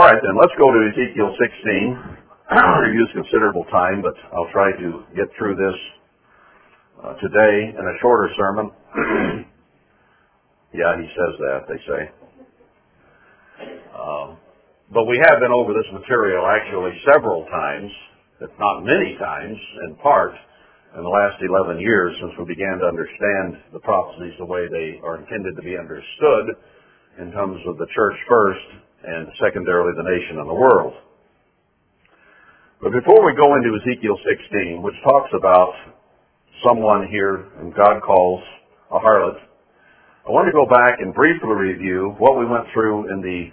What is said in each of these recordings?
All right, then, let's go to Ezekiel 16. we use considerable time, but I'll try to get through this uh, today in a shorter sermon. yeah, he says that, they say. Um, but we have been over this material actually several times, if not many times, in part, in the last 11 years since we began to understand the prophecies the way they are intended to be understood in terms of the church first and secondarily the nation and the world. But before we go into Ezekiel 16, which talks about someone here whom God calls a harlot, I want to go back and briefly review what we went through in the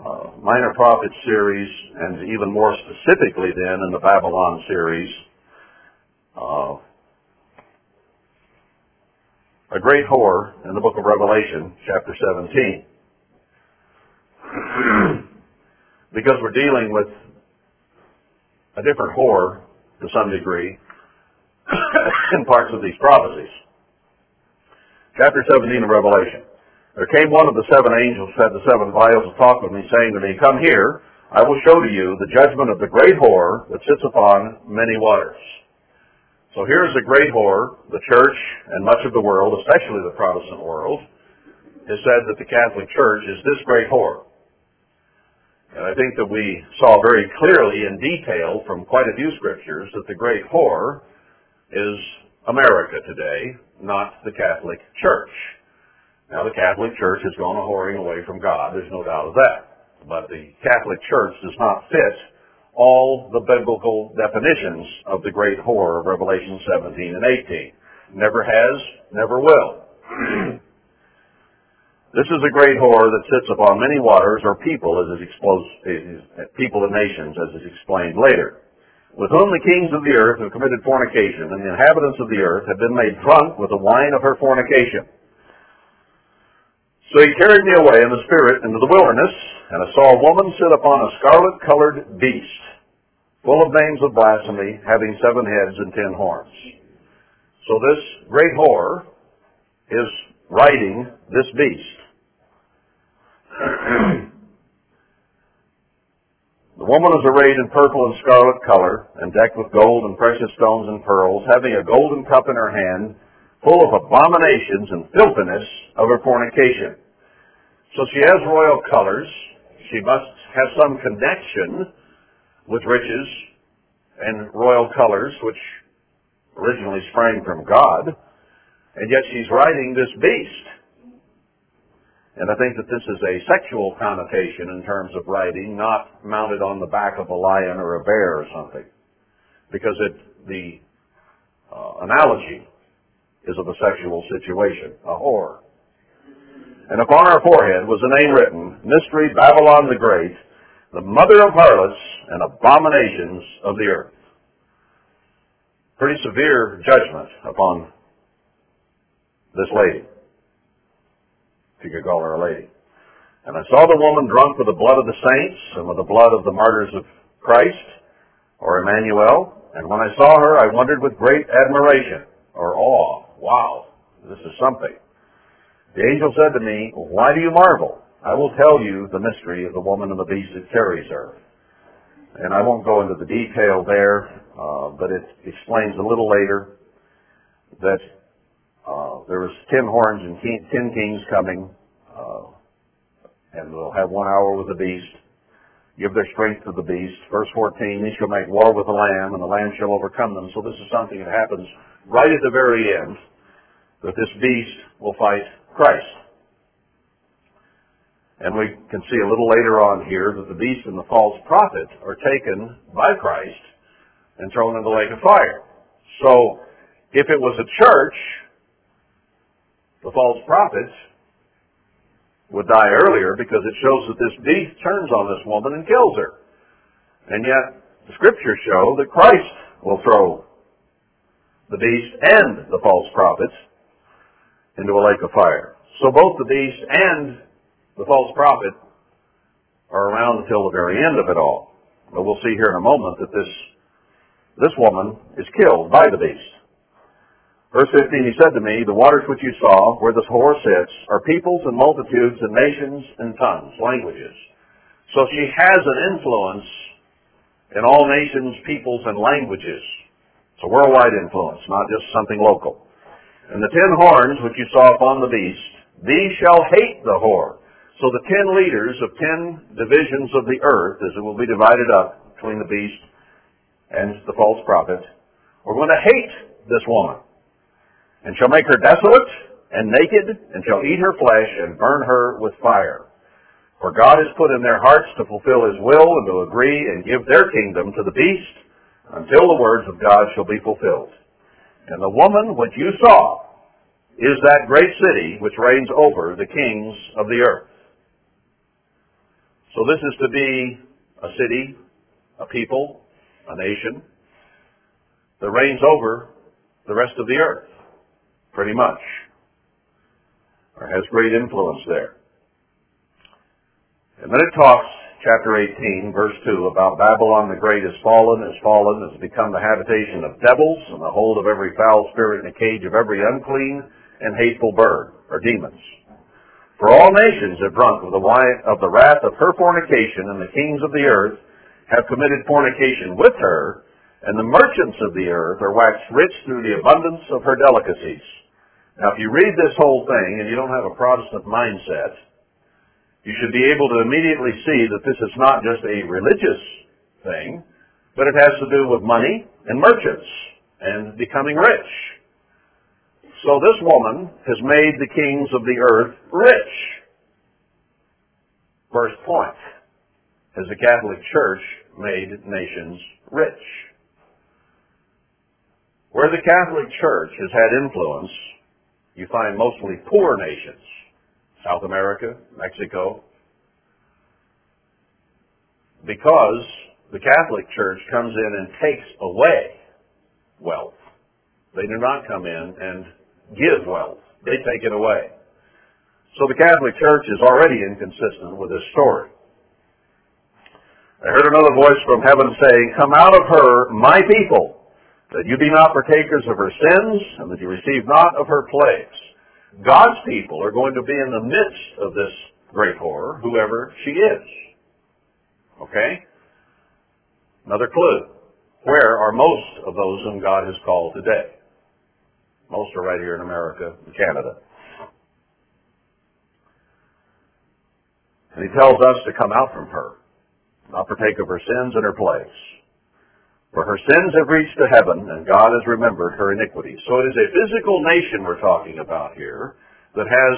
uh, Minor Prophet series, and even more specifically then in the Babylon series. Uh, a great whore in the book of Revelation, chapter 17. because we're dealing with a different whore to some degree in parts of these prophecies. Chapter 17 of Revelation. There came one of the seven angels, said the seven vials, to talk with me, saying to me, Come here, I will show to you the judgment of the great whore that sits upon many waters. So here's the great whore, the church and much of the world, especially the Protestant world, has said that the Catholic Church is this great whore. And I think that we saw very clearly in detail from quite a few scriptures that the great whore is America today, not the Catholic Church. Now the Catholic Church has gone a whoring away from God, there's no doubt of that. But the Catholic Church does not fit all the biblical definitions of the great whore of Revelation 17 and 18. Never has, never will. This is a great whore that sits upon many waters, or people, as is exposed, people and nations, as is explained later, with whom the kings of the earth have committed fornication, and the inhabitants of the earth have been made drunk with the wine of her fornication. So he carried me away in the spirit into the wilderness, and I saw a woman sit upon a scarlet-colored beast, full of names of blasphemy, having seven heads and ten horns. So this great whore is riding this beast. the woman is arrayed in purple and scarlet color, and decked with gold and precious stones and pearls, having a golden cup in her hand, full of abominations and filthiness of her fornication. So she has royal colors. She must have some connection with riches and royal colors, which originally sprang from God, and yet she's riding this beast. And I think that this is a sexual connotation in terms of riding, not mounted on the back of a lion or a bear or something. Because it, the uh, analogy is of a sexual situation, a whore. And upon her forehead was a name written, Mystery Babylon the Great, the mother of harlots and abominations of the earth. Pretty severe judgment upon this lady if you could call her a lady. And I saw the woman drunk with the blood of the saints and with the blood of the martyrs of Christ, or Emmanuel. And when I saw her, I wondered with great admiration, or awe. Wow, this is something. The angel said to me, Why do you marvel? I will tell you the mystery of the woman and the beast that carries her. And I won't go into the detail there, uh, but it explains a little later that uh, there was ten horns and king, ten kings coming, uh, and they'll have one hour with the beast. Give their strength to the beast. Verse 14, they shall make war with the Lamb, and the Lamb shall overcome them. So this is something that happens right at the very end, that this beast will fight Christ. And we can see a little later on here that the beast and the false prophet are taken by Christ and thrown in the lake of fire. So, if it was a church the false prophets would die earlier because it shows that this beast turns on this woman and kills her. And yet, the scriptures show that Christ will throw the beast and the false prophets into a lake of fire. So both the beast and the false prophet are around until the very end of it all. But we'll see here in a moment that this, this woman is killed by the beast. Verse 15, he said to me, The waters which you saw, where this whore sits, are peoples and multitudes and nations and tongues, languages. So she has an influence in all nations, peoples, and languages. It's a worldwide influence, not just something local. And the ten horns which you saw upon the beast, these shall hate the whore. So the ten leaders of ten divisions of the earth, as it will be divided up between the beast and the false prophet, are going to hate this woman, and shall make her desolate and naked, and shall eat her flesh and burn her with fire. For God has put in their hearts to fulfill his will and to agree and give their kingdom to the beast until the words of God shall be fulfilled. And the woman which you saw is that great city which reigns over the kings of the earth. So this is to be a city, a people, a nation that reigns over the rest of the earth, pretty much, or has great influence there. And then it talks, chapter 18, verse 2, about Babylon the Great is fallen, is fallen, has become the habitation of devils, and the hold of every foul spirit, and the cage of every unclean and hateful bird, or demons. For all nations have drunk of the wine of the wrath of her fornication, and the kings of the earth have committed fornication with her, and the merchants of the earth are waxed rich through the abundance of her delicacies. Now, if you read this whole thing and you don't have a Protestant mindset, you should be able to immediately see that this is not just a religious thing, but it has to do with money and merchants and becoming rich. So this woman has made the kings of the earth rich. First point. Has the Catholic Church made nations rich? Where the Catholic Church has had influence, you find mostly poor nations South America, Mexico, because the Catholic Church comes in and takes away wealth. They do not come in and give wealth. They take it away. So the Catholic Church is already inconsistent with this story. I heard another voice from heaven saying, Come out of her, my people, that you be not partakers of her sins, and that you receive not of her plagues. God's people are going to be in the midst of this great horror, whoever she is. Okay? Another clue. Where are most of those whom God has called today? Most are right here in America and Canada. And he tells us to come out from her, not partake of her sins and her plagues. For her sins have reached to heaven, and God has remembered her iniquities. So it is a physical nation we're talking about here that has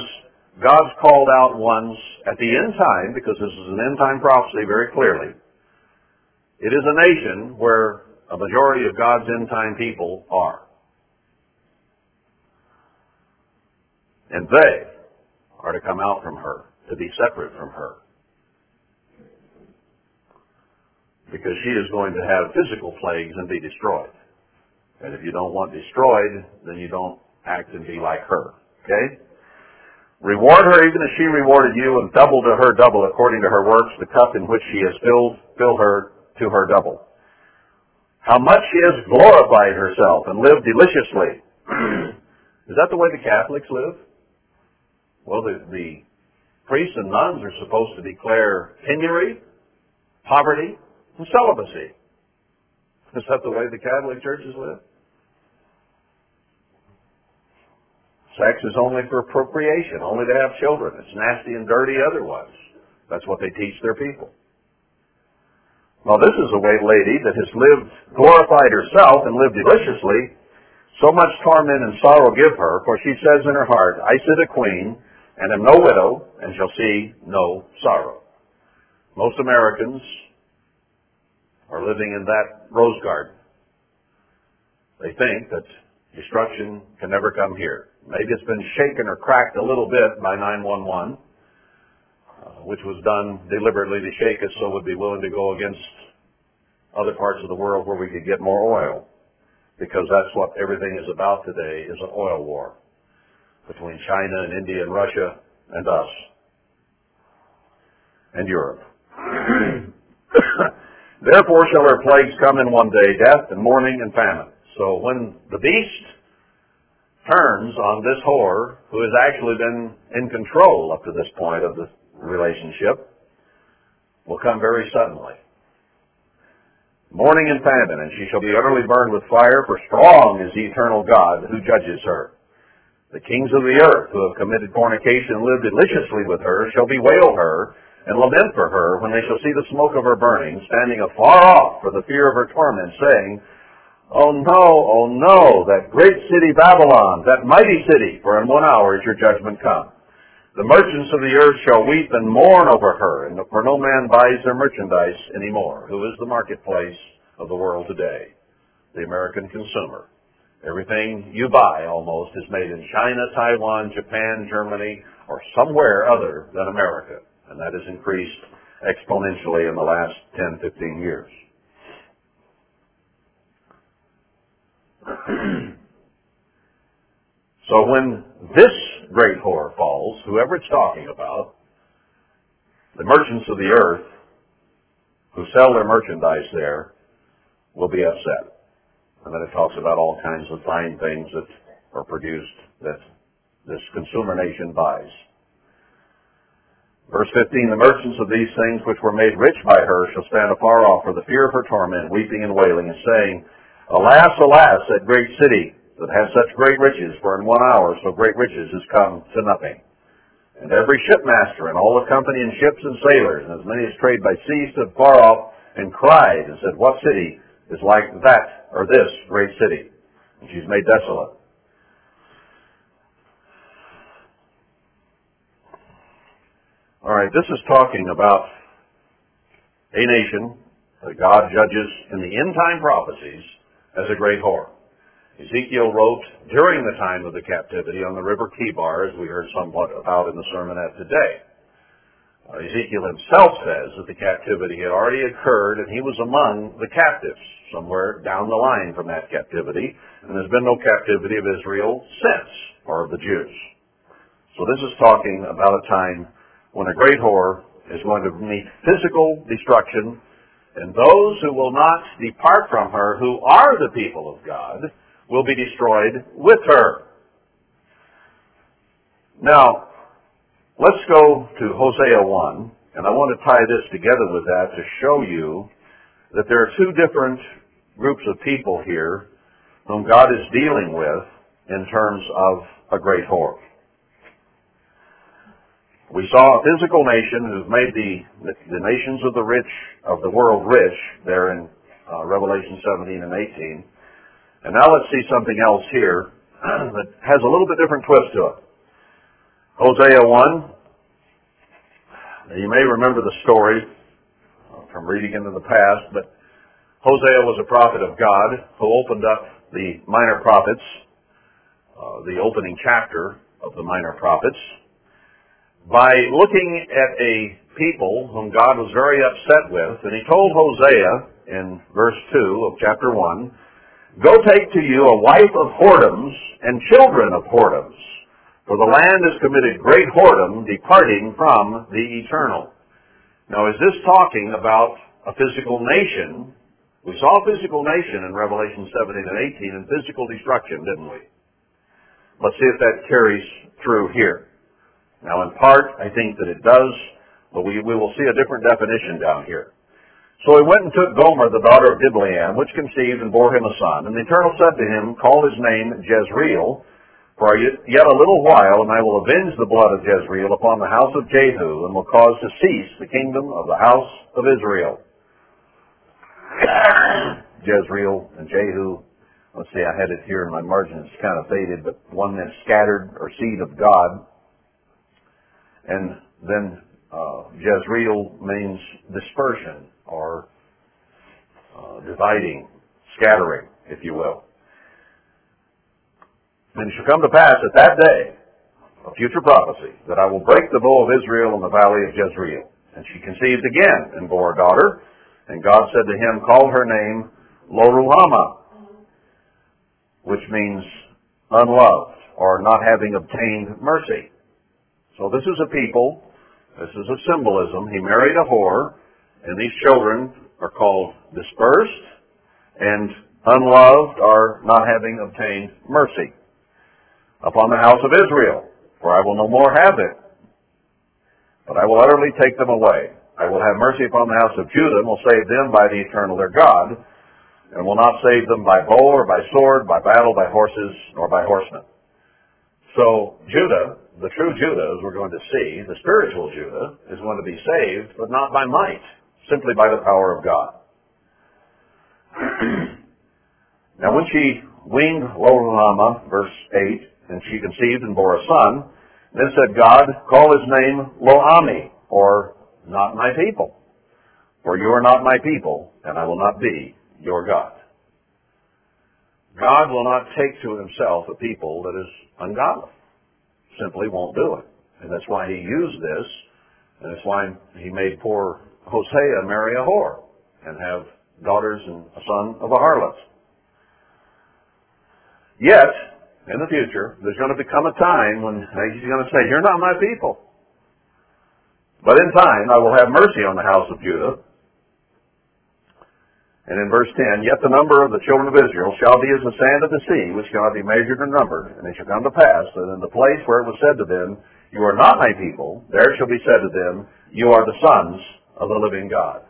God's called out ones at the end time, because this is an end time prophecy very clearly. It is a nation where a majority of God's end time people are. And they are to come out from her, to be separate from her. Because she is going to have physical plagues and be destroyed. And if you don't want destroyed, then you don't act and be like her. Okay? Reward her even as she rewarded you, and double to her double according to her works the cup in which she has filled, fill her to her double. How much she has glorified herself and lived deliciously. is that the way the Catholics live? Well, the, the priests and nuns are supposed to declare penury, poverty, and celibacy. Is that the way the Catholic churches live? Sex is only for procreation, only to have children. It's nasty and dirty otherwise. That's what they teach their people. Well, this is a way lady that has lived, glorified herself and lived deliciously. So much torment and sorrow give her, for she says in her heart, I sit a queen, and am no widow, and shall see no sorrow. Most Americans are living in that rose garden. They think that destruction can never come here. Maybe it's been shaken or cracked a little bit by 911, uh, which was done deliberately to shake us so we'd be willing to go against other parts of the world where we could get more oil. Because that's what everything is about today, is an oil war between China and India and Russia and us and Europe. Therefore shall her plagues come in one day, death and mourning and famine. So when the beast turns on this whore, who has actually been in control up to this point of the relationship, will come very suddenly. Mourning and famine, and she shall be utterly burned with fire, for strong is the eternal God who judges her. The kings of the earth who have committed fornication and lived deliciously with her shall bewail her and lament for her when they shall see the smoke of her burning, standing afar off for the fear of her torment, saying, Oh no, oh no, that great city Babylon, that mighty city, for in one hour is your judgment come. The merchants of the earth shall weep and mourn over her, and for no man buys their merchandise any more. Who is the marketplace of the world today? The American consumer. Everything you buy almost is made in China, Taiwan, Japan, Germany, or somewhere other than America. And that has increased exponentially in the last 10, 15 years. so when this great whore falls, whoever it's talking about, the merchants of the earth who sell their merchandise there will be upset. And then it talks about all kinds of fine things that are produced that this consumer nation buys. Verse 15, the merchants of these things which were made rich by her shall stand afar off for the fear of her torment, weeping and wailing, and saying, Alas, alas, that great city that has such great riches, for in one hour so great riches is come to nothing. And every shipmaster and all the company and ships and sailors, and as many as trade by sea, stood far off and cried and said, What city is like that or this great city? And she's made desolate. All right, this is talking about a nation that God judges in the end time prophecies as a great whore. Ezekiel wrote during the time of the captivity on the river Chebar, as we heard somewhat about in the sermonette today. Uh, Ezekiel himself says that the captivity had already occurred and he was among the captives, somewhere down the line from that captivity, and there's been no captivity of Israel since, or of the Jews. So this is talking about a time when a great whore is going to meet physical destruction and those who will not depart from her, who are the people of God, will be destroyed with her. Now, let's go to Hosea 1, and I want to tie this together with that to show you that there are two different groups of people here whom God is dealing with in terms of a great whore. We saw a physical nation who's made the, the nations of the rich, of the world rich, there in uh, Revelation 17 and 18. And now let's see something else here that has a little bit different twist to it. Hosea 1. You may remember the story from reading into the past, but Hosea was a prophet of God who opened up the minor prophets, uh, the opening chapter of the minor prophets, by looking at a people whom God was very upset with, and he told Hosea in verse 2 of chapter 1, Go take to you a wife of whoredoms and children of whoredoms, for the land has committed great whoredom, departing from the eternal. Now, is this talking about a physical nation? We saw physical nation in Revelation 17 and 18 and physical destruction, didn't we? Let's see if that carries through here. Now, in part, I think that it does, but we, we will see a different definition down here. So he went and took Gomer, the daughter of Diblaim, which conceived and bore him a son. And the Eternal said to him, Call his name Jezreel, for yet a little while, and I will avenge the blood of Jezreel upon the house of Jehu, and will cause to cease the kingdom of the house of Israel. Jezreel and Jehu, let's see, I had it here in my margin, it's kind of faded, but one meant scattered or seed of God. And then uh, Jezreel means dispersion or uh, dividing, scattering, if you will. And it shall come to pass at that day, a future prophecy, that I will break the bow of Israel in the valley of Jezreel. And she conceived again and bore a daughter. And God said to him, Call her name Loruhamah, which means unloved or not having obtained mercy. So this is a people, this is a symbolism. He married a whore, and these children are called dispersed and unloved are not having obtained mercy upon the house of Israel, for I will no more have it, but I will utterly take them away. I will have mercy upon the house of Judah and will save them by the eternal their God, and will not save them by bow or by sword, by battle, by horses, nor by horsemen. So Judah, the true Judah, as we're going to see, the spiritual Judah, is going to be saved, but not by might, simply by the power of God. now when she weaned Loruhamah, verse 8, and she conceived and bore a son, then said God, call his name Lo-Ammi, or not my people. For you are not my people, and I will not be your God. God will not take to himself a people that is ungodly. Simply won't do it. And that's why he used this, and that's why he made poor Hosea marry a whore and have daughters and a son of a harlot. Yet, in the future, there's going to become a time when he's going to say, you're not my people. But in time, I will have mercy on the house of Judah. And in verse 10, yet the number of the children of Israel shall be as the sand of the sea, which cannot be measured or numbered. And it shall come to pass that in the place where it was said to them, you are not my people, there shall be said to them, you are the sons of the living God.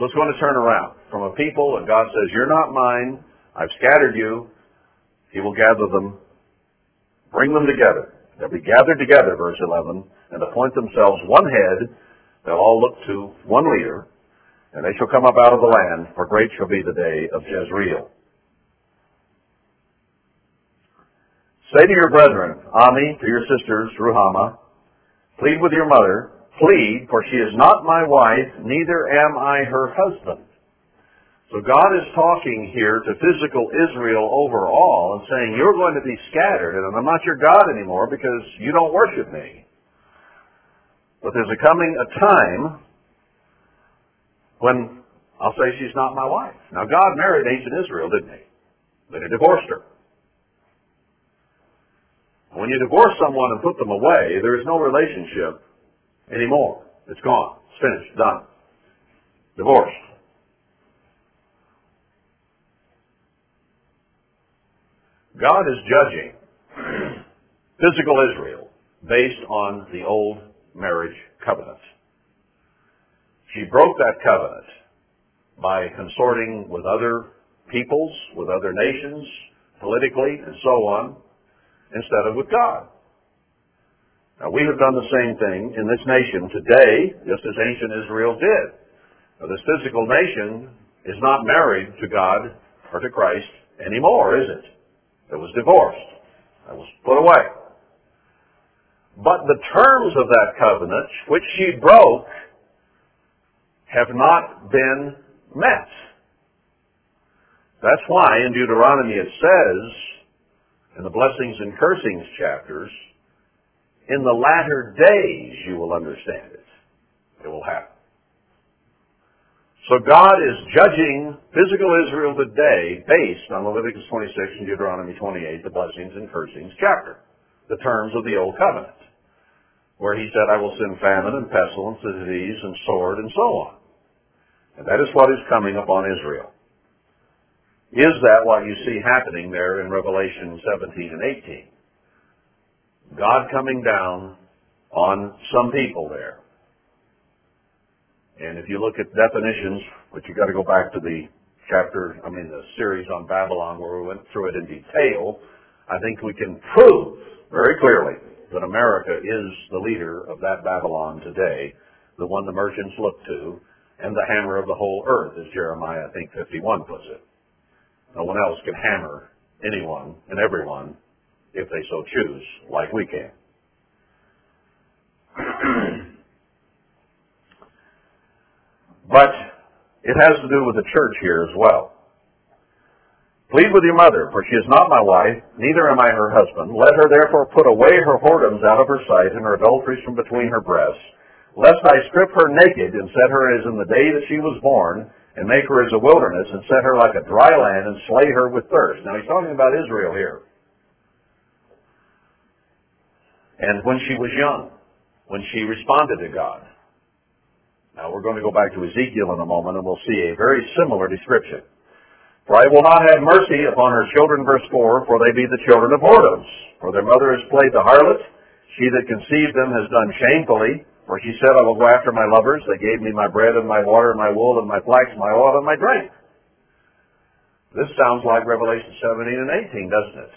So it's going to turn around from a people and God says, you're not mine, I've scattered you, he will gather them, bring them together. They'll be gathered together, verse 11, and appoint themselves one head. They'll all look to one leader, and they shall come up out of the land, for great shall be the day of Jezreel. Say to your brethren, Ammi, to your sisters, Ruhamah, plead with your mother, plead, for she is not my wife, neither am I her husband. So God is talking here to physical Israel overall and saying, you're going to be scattered and I'm not your God anymore because you don't worship me. But there's a coming a time when I'll say she's not my wife. Now God married ancient Israel, didn't he? Then he divorced her. When you divorce someone and put them away, there is no relationship anymore. It's gone. It's finished. Done. Divorced. God is judging physical Israel based on the old marriage covenant. She broke that covenant by consorting with other peoples, with other nations, politically, and so on, instead of with God. Now, we have done the same thing in this nation today, just as ancient Israel did. Now, this physical nation is not married to God or to Christ anymore, is it? It was divorced. It was put away. But the terms of that covenant, which she broke, have not been met. That's why in Deuteronomy it says, in the blessings and cursings chapters, in the latter days you will understand it. It will happen. So God is judging physical Israel today based on Leviticus 26 and Deuteronomy 28, the blessings and cursings chapter, the terms of the Old Covenant, where he said, I will send famine and pestilence, and disease and sword and so on. And that is what is coming upon Israel. Is that what you see happening there in Revelation 17 and 18? God coming down on some people there and if you look at definitions, but you've got to go back to the chapter, I mean the series on Babylon where we went through it in detail, I think we can prove very clearly that America is the leader of that Babylon today, the one the merchants look to, and the hammer of the whole earth, as Jeremiah, I think, 51 puts it. No one else can hammer anyone and everyone if they so choose, like we can. But it has to do with the church here as well. Plead with your mother, for she is not my wife, neither am I her husband. Let her therefore put away her whoredoms out of her sight and her adulteries from between her breasts, lest I strip her naked and set her as in the day that she was born, and make her as a wilderness, and set her like a dry land, and slay her with thirst. Now he's talking about Israel here. And when she was young, when she responded to God, now we're going to go back to Ezekiel in a moment and we'll see a very similar description. For I will not have mercy upon her children, verse 4, for they be the children of whoredoms. For their mother has played the harlot. She that conceived them has done shamefully. For she said, I will go after my lovers. They gave me my bread and my water and my wool and my flax, my oil and my drink. This sounds like Revelation 17 and 18, doesn't it?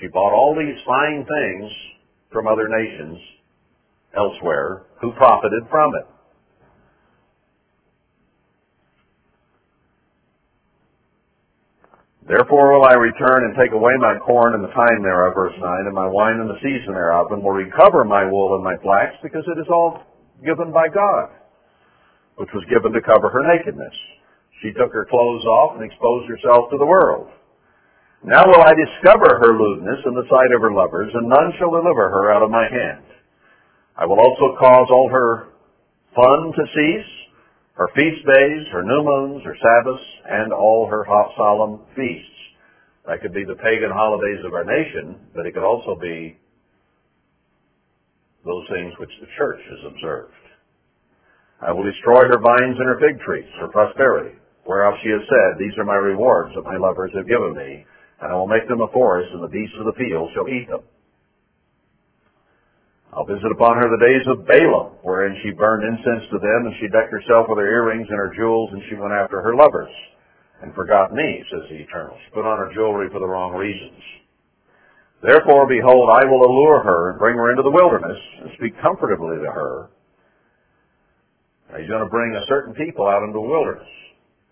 She bought all these fine things from other nations elsewhere who profited from it. Therefore will I return and take away my corn and the time thereof, verse 9, and my wine and the season thereof, and will recover my wool and my flax, because it is all given by God, which was given to cover her nakedness. She took her clothes off and exposed herself to the world. Now will I discover her lewdness in the sight of her lovers, and none shall deliver her out of my hand. I will also cause all her fun to cease, her feast days, her new moons, her Sabbaths, and all her solemn feasts. That could be the pagan holidays of our nation, but it could also be those things which the church has observed. I will destroy her vines and her fig trees, her prosperity, whereof she has said, These are my rewards that my lovers have given me, and I will make them a forest, and the beasts of the field shall eat them. I'll visit upon her the days of Baalim, wherein she burned incense to them, and she decked herself with her earrings and her jewels, and she went after her lovers, and forgot me, says the Eternal. She put on her jewelry for the wrong reasons. Therefore, behold, I will allure her and bring her into the wilderness, and speak comfortably to her. Now, he's going to bring a certain people out into the wilderness,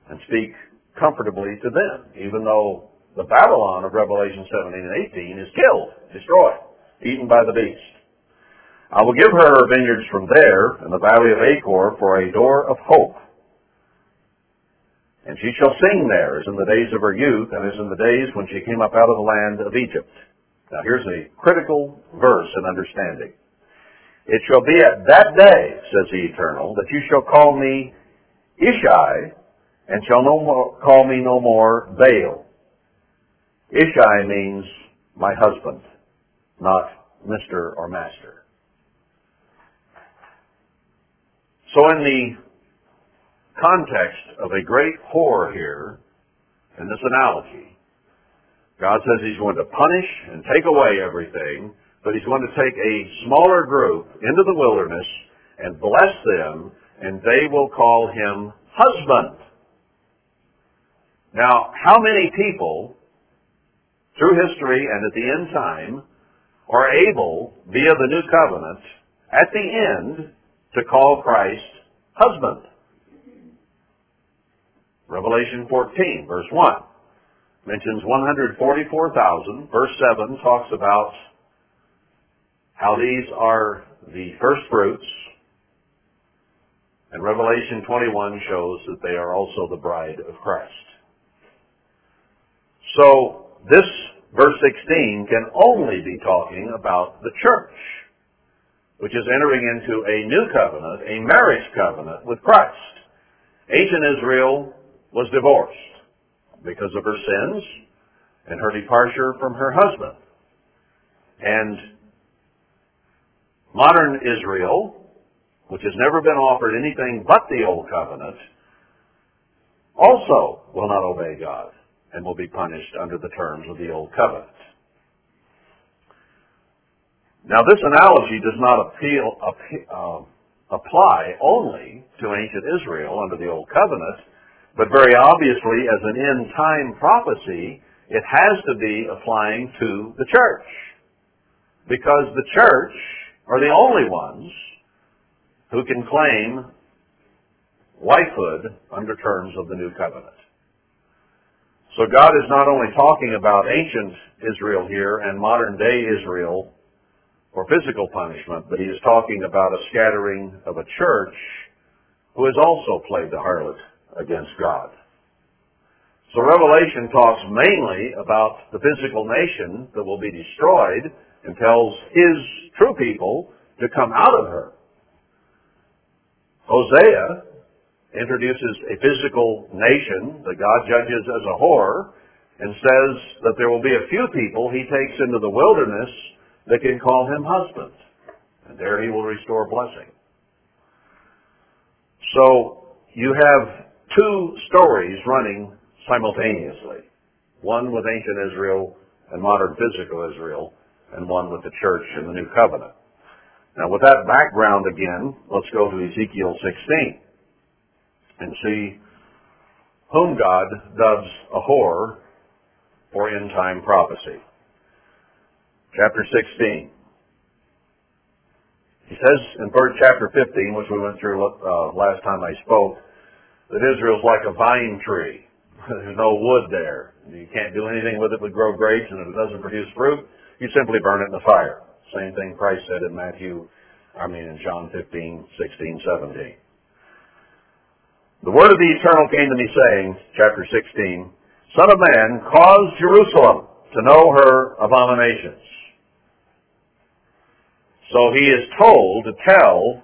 and speak comfortably to them, even though the Babylon of Revelation 17 and 18 is killed, destroyed, eaten by the beast. I will give her her vineyards from there, in the valley of Achor, for a door of hope. And she shall sing there, as in the days of her youth, and as in the days when she came up out of the land of Egypt. Now here's a critical verse in understanding. It shall be at that day, says the Eternal, that you shall call me Ishi, and shall no more call me no more Baal. Ishi means my husband, not Mr. or Master. So in the context of a great whore here, in this analogy, God says he's going to punish and take away everything, but he's going to take a smaller group into the wilderness and bless them, and they will call him husband. Now, how many people through history and at the end time are able, via the new covenant, at the end, to call Christ husband. Revelation 14, verse 1 mentions 144,000. Verse 7 talks about how these are the first fruits. And Revelation 21 shows that they are also the bride of Christ. So this verse 16 can only be talking about the church which is entering into a new covenant, a marriage covenant with Christ. Ancient Israel was divorced because of her sins and her departure from her husband. And modern Israel, which has never been offered anything but the old covenant, also will not obey God and will be punished under the terms of the old covenant. Now, this analogy does not appeal, uh, apply only to ancient Israel under the Old Covenant, but very obviously, as an end time prophecy, it has to be applying to the church. Because the church are the only ones who can claim wifehood under terms of the new covenant. So God is not only talking about ancient Israel here and modern day Israel for physical punishment, but he is talking about a scattering of a church who has also played the harlot against God. So Revelation talks mainly about the physical nation that will be destroyed and tells his true people to come out of her. Hosea introduces a physical nation that God judges as a whore and says that there will be a few people he takes into the wilderness they can call him husband, and there he will restore blessing. So you have two stories running simultaneously. One with ancient Israel and modern physical Israel, and one with the church and the new covenant. Now with that background again, let's go to Ezekiel 16 and see whom God dubs a whore for end time prophecy. Chapter 16. He says in verse chapter 15, which we went through uh, last time I spoke, that Israel's like a vine tree. There's no wood there. You can't do anything with it but grow grapes, and if it doesn't produce fruit, you simply burn it in the fire. Same thing Christ said in Matthew, I mean in John 15, 16, 17. The word of the eternal came to me saying, chapter 16, Son of man, cause Jerusalem to know her abominations. So he is told to tell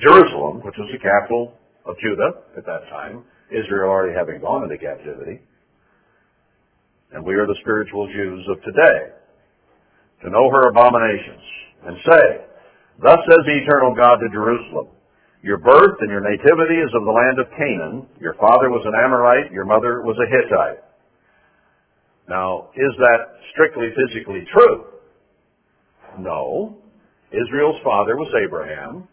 Jerusalem, which was the capital of Judah at that time, Israel already having gone into captivity, and we are the spiritual Jews of today, to know her abominations, and say, Thus says the eternal God to Jerusalem, your birth and your nativity is of the land of Canaan. Your father was an Amorite. Your mother was a Hittite. Now, is that strictly physically true? No. Israel's father was Abraham.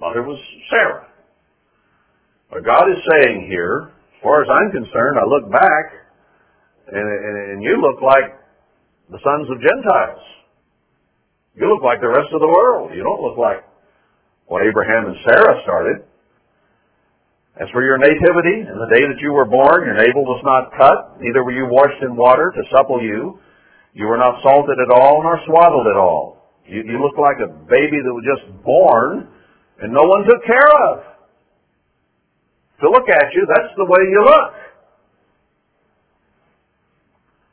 Mother was Sarah. What God is saying here, as far as I'm concerned, I look back and, and, and you look like the sons of Gentiles. You look like the rest of the world. You don't look like what Abraham and Sarah started. As for your nativity, in the day that you were born, your navel was not cut, neither were you washed in water to supple you. You were not salted at all, nor swaddled at all. You, you look like a baby that was just born, and no one took care of. To look at you, that's the way you look.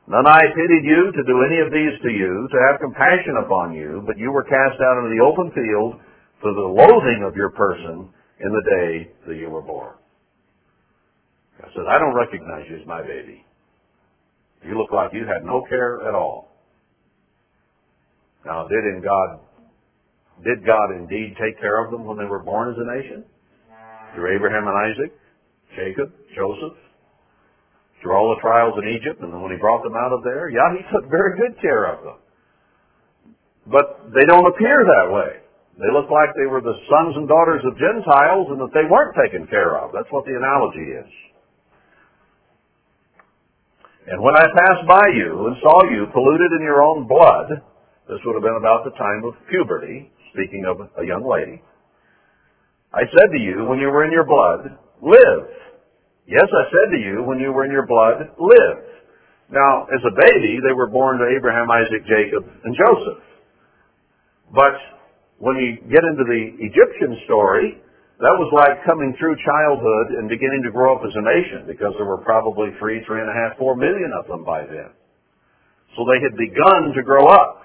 None I pitied you to do any of these to you, to have compassion upon you, but you were cast out into the open field for the loathing of your person in the day that you were born. I said, I don't recognize you as my baby. You look like you had no care at all. Now, did in God, did God indeed take care of them when they were born as a nation? Through Abraham and Isaac, Jacob, Joseph, through all the trials in Egypt, and when he brought them out of there, yeah, he took very good care of them. But they don't appear that way. They look like they were the sons and daughters of Gentiles and that they weren't taken care of. That's what the analogy is. And when I passed by you and saw you polluted in your own blood, this would have been about the time of puberty, speaking of a young lady, I said to you, when you were in your blood, live. Yes, I said to you, when you were in your blood, live. Now, as a baby, they were born to Abraham, Isaac, Jacob, and Joseph. But when you get into the Egyptian story, that was like coming through childhood and beginning to grow up as a nation because there were probably three, three and a half, four million of them by then. So they had begun to grow up.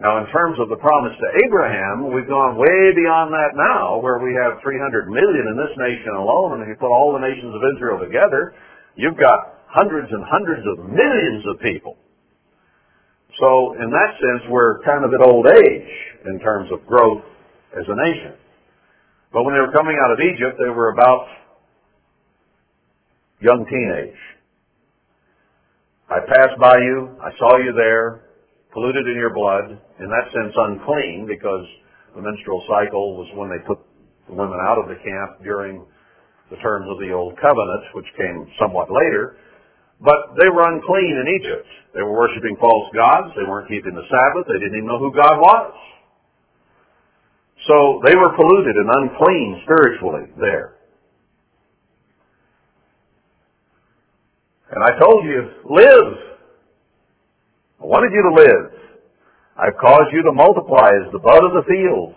Now in terms of the promise to Abraham, we've gone way beyond that now where we have 300 million in this nation alone and if you put all the nations of Israel together, you've got hundreds and hundreds of millions of people. So in that sense, we're kind of at old age in terms of growth as a nation. But when they were coming out of Egypt, they were about young teenage. I passed by you, I saw you there, polluted in your blood, in that sense unclean because the menstrual cycle was when they put the women out of the camp during the terms of the Old Covenant, which came somewhat later. But they were unclean in Egypt. They were worshiping false gods. They weren't keeping the Sabbath. They didn't even know who God was. So they were polluted and unclean spiritually there. And I told you, live. I wanted you to live. I've caused you to multiply as the bud of the field.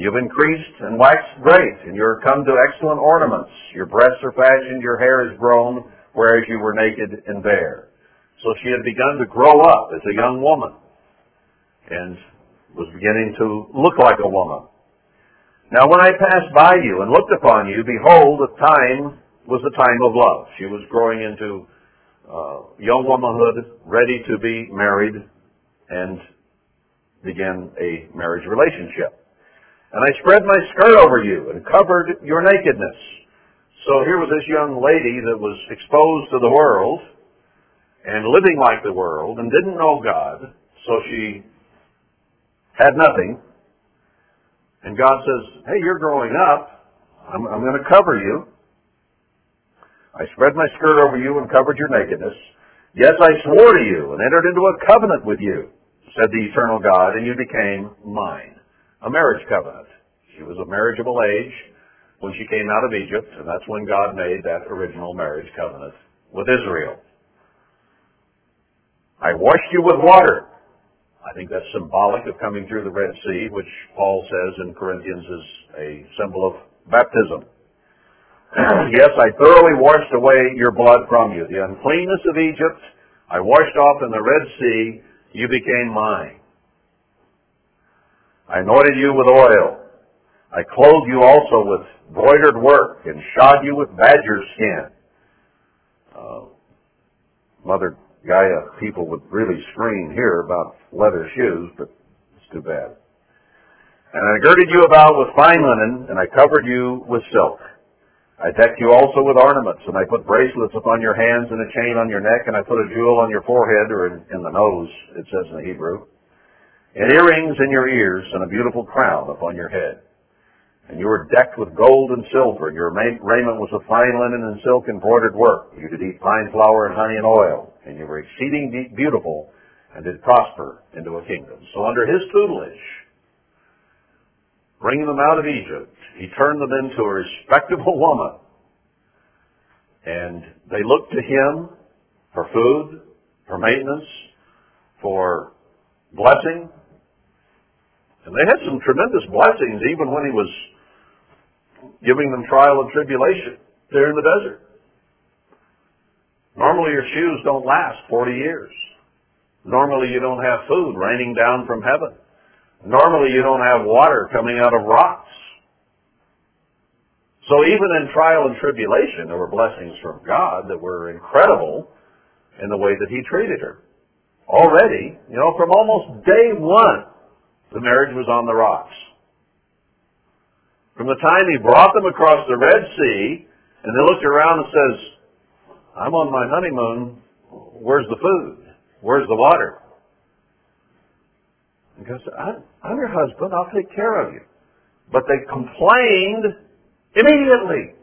You've increased and waxed great, and you're come to excellent ornaments. Your breasts are fashioned, your hair is grown, whereas you were naked and bare. So she had begun to grow up as a young woman and was beginning to look like a woman. Now when I passed by you and looked upon you, behold, the time was the time of love. She was growing into uh, young womanhood, ready to be married and begin a marriage relationship. And I spread my skirt over you and covered your nakedness. So here was this young lady that was exposed to the world and living like the world and didn't know God. So she had nothing And God says, hey, you're growing up. I'm, I'm going to cover you. I spread my skirt over you and covered your nakedness. Yes, I swore to you and entered into a covenant with you, said the eternal God, and you became mine. A marriage covenant. She was of marriageable age when she came out of Egypt, and that's when God made that original marriage covenant with Israel. I washed you with water. I think that's symbolic of coming through the Red Sea, which Paul says in Corinthians is a symbol of baptism. yes, I thoroughly washed away your blood from you. The uncleanness of Egypt I washed off in the Red Sea. You became mine. I anointed you with oil. I clothed you also with broidered work and shod you with badger skin. Uh, Mother Gaia people would really scream here about leather shoes, but it's too bad. And I girded you about with fine linen, and I covered you with silk. I decked you also with ornaments, and I put bracelets upon your hands and a chain on your neck, and I put a jewel on your forehead, or in, in the nose, it says in the Hebrew, and earrings in your ears, and a beautiful crown upon your head. And you were decked with gold and silver, and your raiment was of fine linen and silk embroidered work. You did eat fine flour and honey and oil, and you were exceeding beautiful, and did prosper into a kingdom. So under his tutelage, bringing them out of Egypt, he turned them into a respectable woman. And they looked to him for food, for maintenance, for blessing. And they had some tremendous blessings even when he was giving them trial and tribulation there in the desert. Normally your shoes don't last 40 years. Normally you don't have food raining down from heaven. Normally you don't have water coming out of rocks. So even in trial and tribulation, there were blessings from God that were incredible in the way that he treated her. Already, you know, from almost day one, the marriage was on the rocks. From the time he brought them across the Red Sea, and they looked around and says, I'm on my honeymoon, where's the food? Where's the water? And goes, I'm, I'm your husband, I'll take care of you. But they complained Immediately.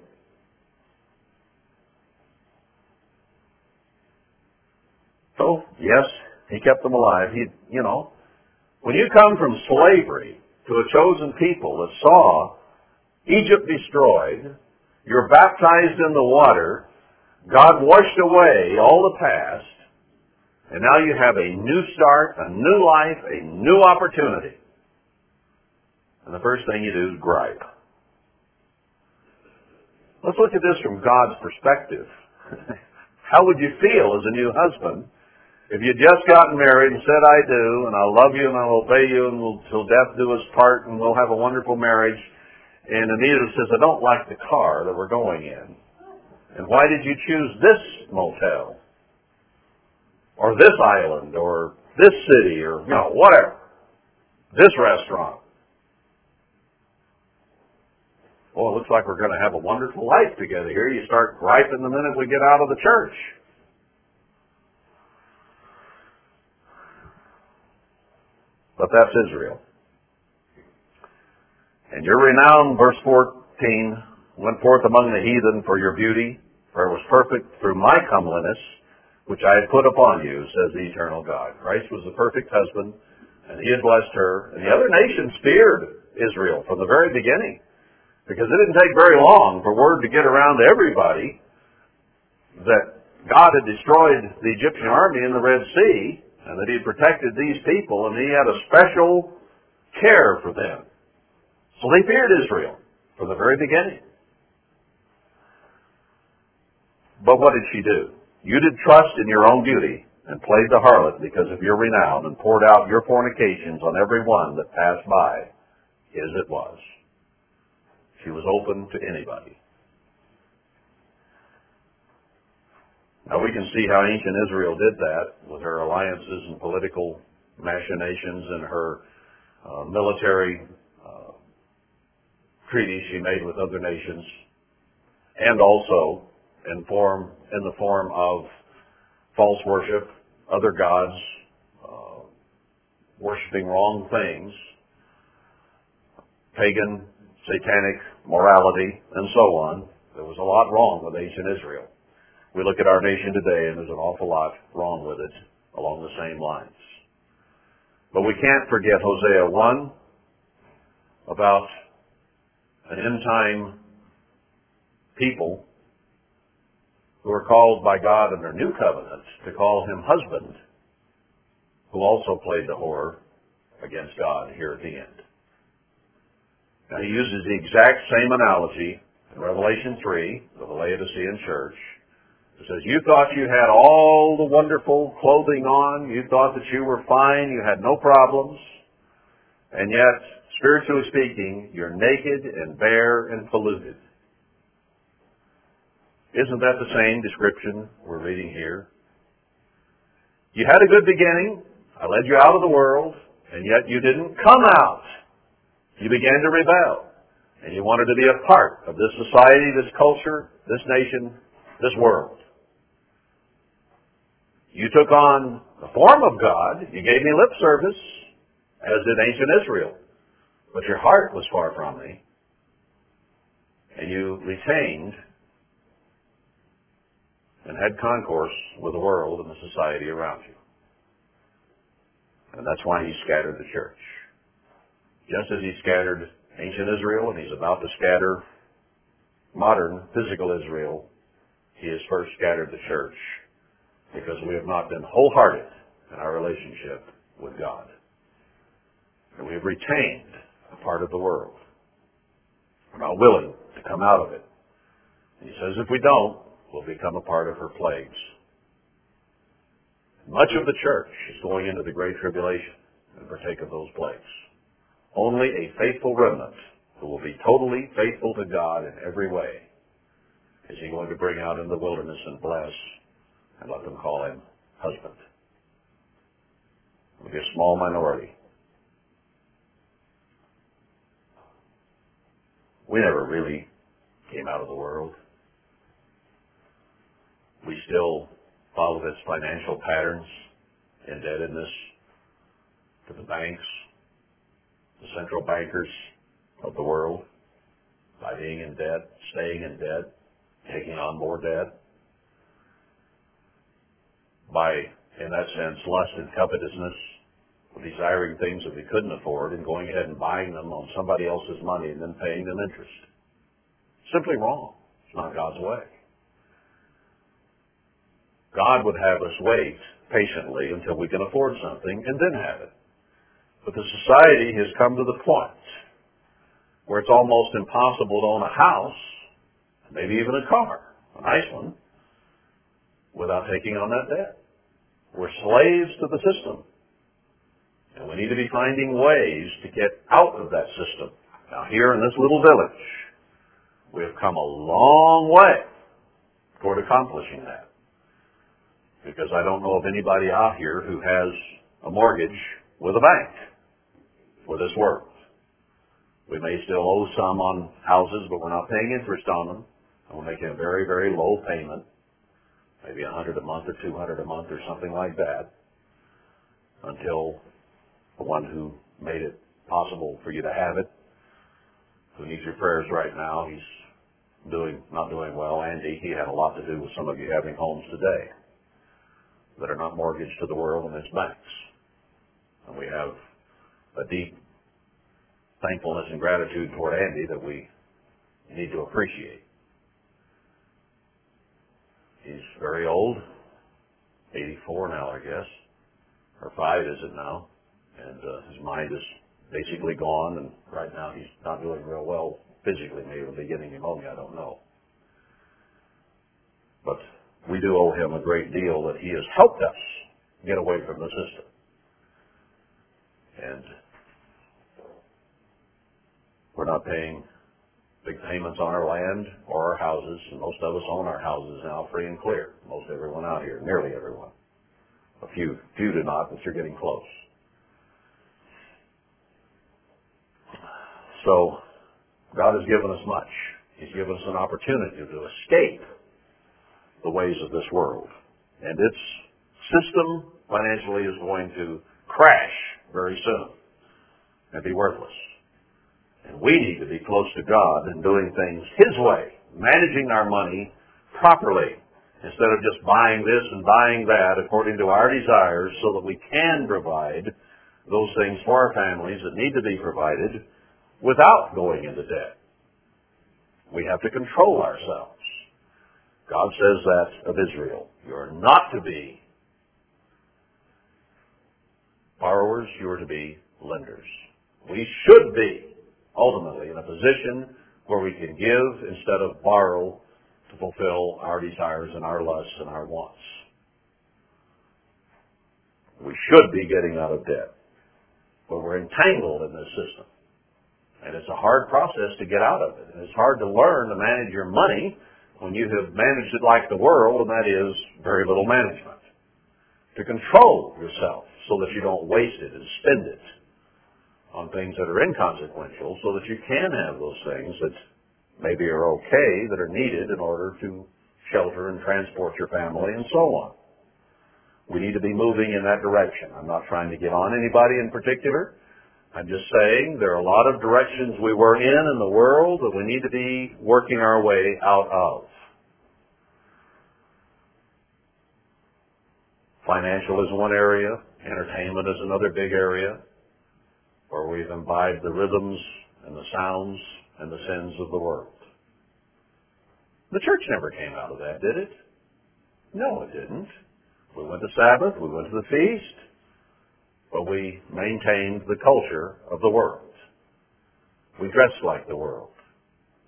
So, yes, he kept them alive. He, you know, when you come from slavery to a chosen people that saw Egypt destroyed, you're baptized in the water, God washed away all the past, and now you have a new start, a new life, a new opportunity. And the first thing you do is gripe. Let's look at this from God's perspective. How would you feel as a new husband if you'd just gotten married and said, I do, and I love you and I'll obey you and we'll till death do us part and we'll have a wonderful marriage. And Anita says, I don't like the car that we're going in. And why did you choose this motel? Or this island or this city or, you know, whatever. This restaurant. well, it looks like we're going to have a wonderful life together here. You start griping the minute we get out of the church. But that's Israel. And your renown, verse 14, went forth among the heathen for your beauty, for it was perfect through my comeliness, which I had put upon you, says the eternal God. Christ was the perfect husband, and he had blessed her. And the other nations feared Israel from the very beginning. Because it didn't take very long for word to get around to everybody that God had destroyed the Egyptian army in the Red Sea and that he had protected these people and he had a special care for them. So they feared Israel from the very beginning. But what did she do? You did trust in your own beauty and played the harlot because of your renown and poured out your fornications on every one that passed by. His it was. She was open to anybody. Now we can see how ancient Israel did that with her alliances and political machinations and her uh, military uh, treaties she made with other nations, and also in form in the form of false worship, other gods, uh, worshiping wrong things, pagan, satanic morality, and so on. There was a lot wrong with ancient Israel. We look at our nation today and there's an awful lot wrong with it along the same lines. But we can't forget Hosea 1 about an end time people who are called by God in their new covenant to call him husband, who also played the whore against God here at the end. Now he uses the exact same analogy in Revelation 3 of the Laodicean church. It says, you thought you had all the wonderful clothing on, you thought that you were fine, you had no problems, and yet, spiritually speaking, you're naked and bare and polluted. Isn't that the same description we're reading here? You had a good beginning. I led you out of the world, and yet you didn't come out. You began to rebel. And you wanted to be a part of this society, this culture, this nation, this world. You took on the form of God. You gave me lip service, as did ancient Israel. But your heart was far from me. And you retained and had concourse with the world and the society around you. And that's why he scattered the church. Just as he scattered ancient Israel and he's about to scatter modern physical Israel, he has first scattered the church because we have not been wholehearted in our relationship with God. And we have retained a part of the world. We're not willing to come out of it. And he says if we don't, we'll become a part of her plagues. Much of the church is going into the Great Tribulation and partake of those plagues. Only a faithful remnant who will be totally faithful to God in every way is he going to bring out in the wilderness and bless and let them call him husband. It will be a small minority. We never really came out of the world. We still follow its financial patterns, indebtedness to the banks, the central bankers of the world by being in debt, staying in debt, taking on more debt, by, in that sense, lust and covetousness, desiring things that we couldn't afford and going ahead and buying them on somebody else's money and then paying them interest. Simply wrong. It's not God's way. God would have us wait patiently until we can afford something and then have it. But the society has come to the point where it's almost impossible to own a house, maybe even a car, a nice one, without taking on that debt. We're slaves to the system. And we need to be finding ways to get out of that system. Now here in this little village, we have come a long way toward accomplishing that. Because I don't know of anybody out here who has a mortgage with a bank for this world. We may still owe some on houses, but we're not paying interest on them. And we're making a very, very low payment, maybe a hundred a month or two hundred a month or something like that, until the one who made it possible for you to have it, who needs your prayers right now, he's doing not doing well. Andy, he had a lot to do with some of you having homes today that are not mortgaged to the world and its banks. And we have a deep thankfulness and gratitude toward Andy that we need to appreciate. He's very old, 84 now, I guess, or five is it now, and uh, his mind is basically gone, and right now he's not doing real well physically, maybe beginning pneumonia, I don't know. But we do owe him a great deal that he has helped us get away from the system. And we're not paying big payments on our land or our houses, and most of us own our houses now free and clear. Most everyone out here, nearly everyone. A few, few do not, but you're getting close. So, God has given us much. He's given us an opportunity to escape the ways of this world. And its system financially is going to crash very soon and be worthless. And we need to be close to God and doing things His way, managing our money properly instead of just buying this and buying that according to our desires so that we can provide those things for our families that need to be provided without going into debt. We have to control ourselves. God says that of Israel. You are not to be borrowers, you are to be lenders. We should be ultimately in a position where we can give instead of borrow to fulfill our desires and our lusts and our wants. We should be getting out of debt. But we're entangled in this system. And it's a hard process to get out of it. And it's hard to learn to manage your money when you have managed it like the world, and that is very little management. To control yourself so that you don't waste it and spend it on things that are inconsequential so that you can have those things that maybe are okay that are needed in order to shelter and transport your family and so on. We need to be moving in that direction. I'm not trying to get on anybody in particular. I'm just saying there are a lot of directions we were in in the world that we need to be working our way out of. Financial is one area. Entertainment is another big area where we've imbibed the rhythms and the sounds and the sins of the world. The church never came out of that, did it? No, it didn't. We went to Sabbath, we went to the feast, but we maintained the culture of the world. We dressed like the world.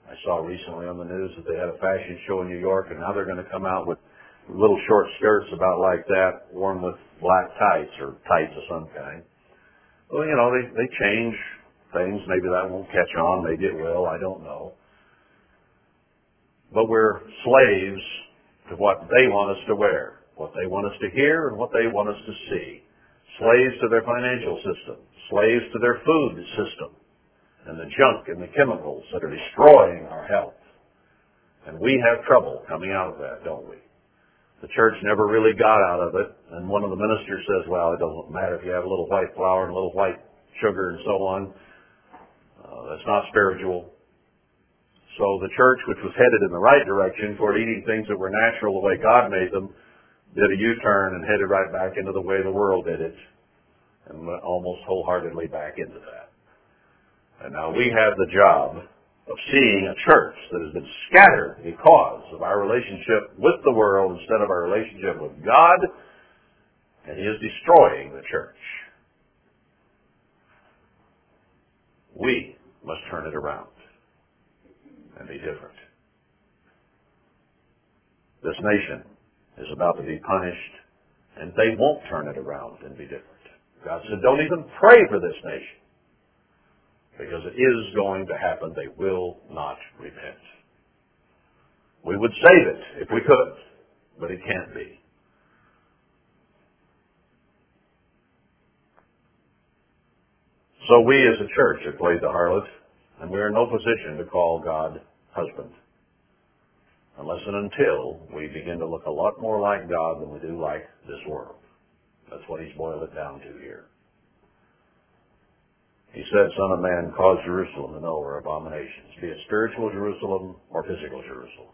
I saw recently on the news that they had a fashion show in New York, and now they're going to come out with little short skirts about like that, worn with black tights or tights of some kind. Well, you know, they, they change things. Maybe that won't catch on. Maybe it will. I don't know. But we're slaves to what they want us to wear, what they want us to hear, and what they want us to see. Slaves to their financial system, slaves to their food system, and the junk and the chemicals that are destroying our health. And we have trouble coming out of that, don't we? The church never really got out of it, and one of the ministers says, well, it doesn't matter if you have a little white flour and a little white sugar and so on. Uh, that's not spiritual. So the church, which was headed in the right direction toward eating things that were natural the way God made them, did a U-turn and headed right back into the way the world did it, and went almost wholeheartedly back into that. And now we have the job of seeing a church that has been scattered because of our relationship with the world instead of our relationship with God, and He is destroying the church. We must turn it around and be different. This nation is about to be punished, and they won't turn it around and be different. God said, don't even pray for this nation because it is going to happen. They will not repent. We would save it if we could, but it can't be. So we as a church have played the harlot, and we are in no position to call God husband. Unless and until we begin to look a lot more like God than we do like this world. That's what he's boiled it down to here. He said, Son of man, cause Jerusalem to know her abominations, be it spiritual Jerusalem or physical Jerusalem.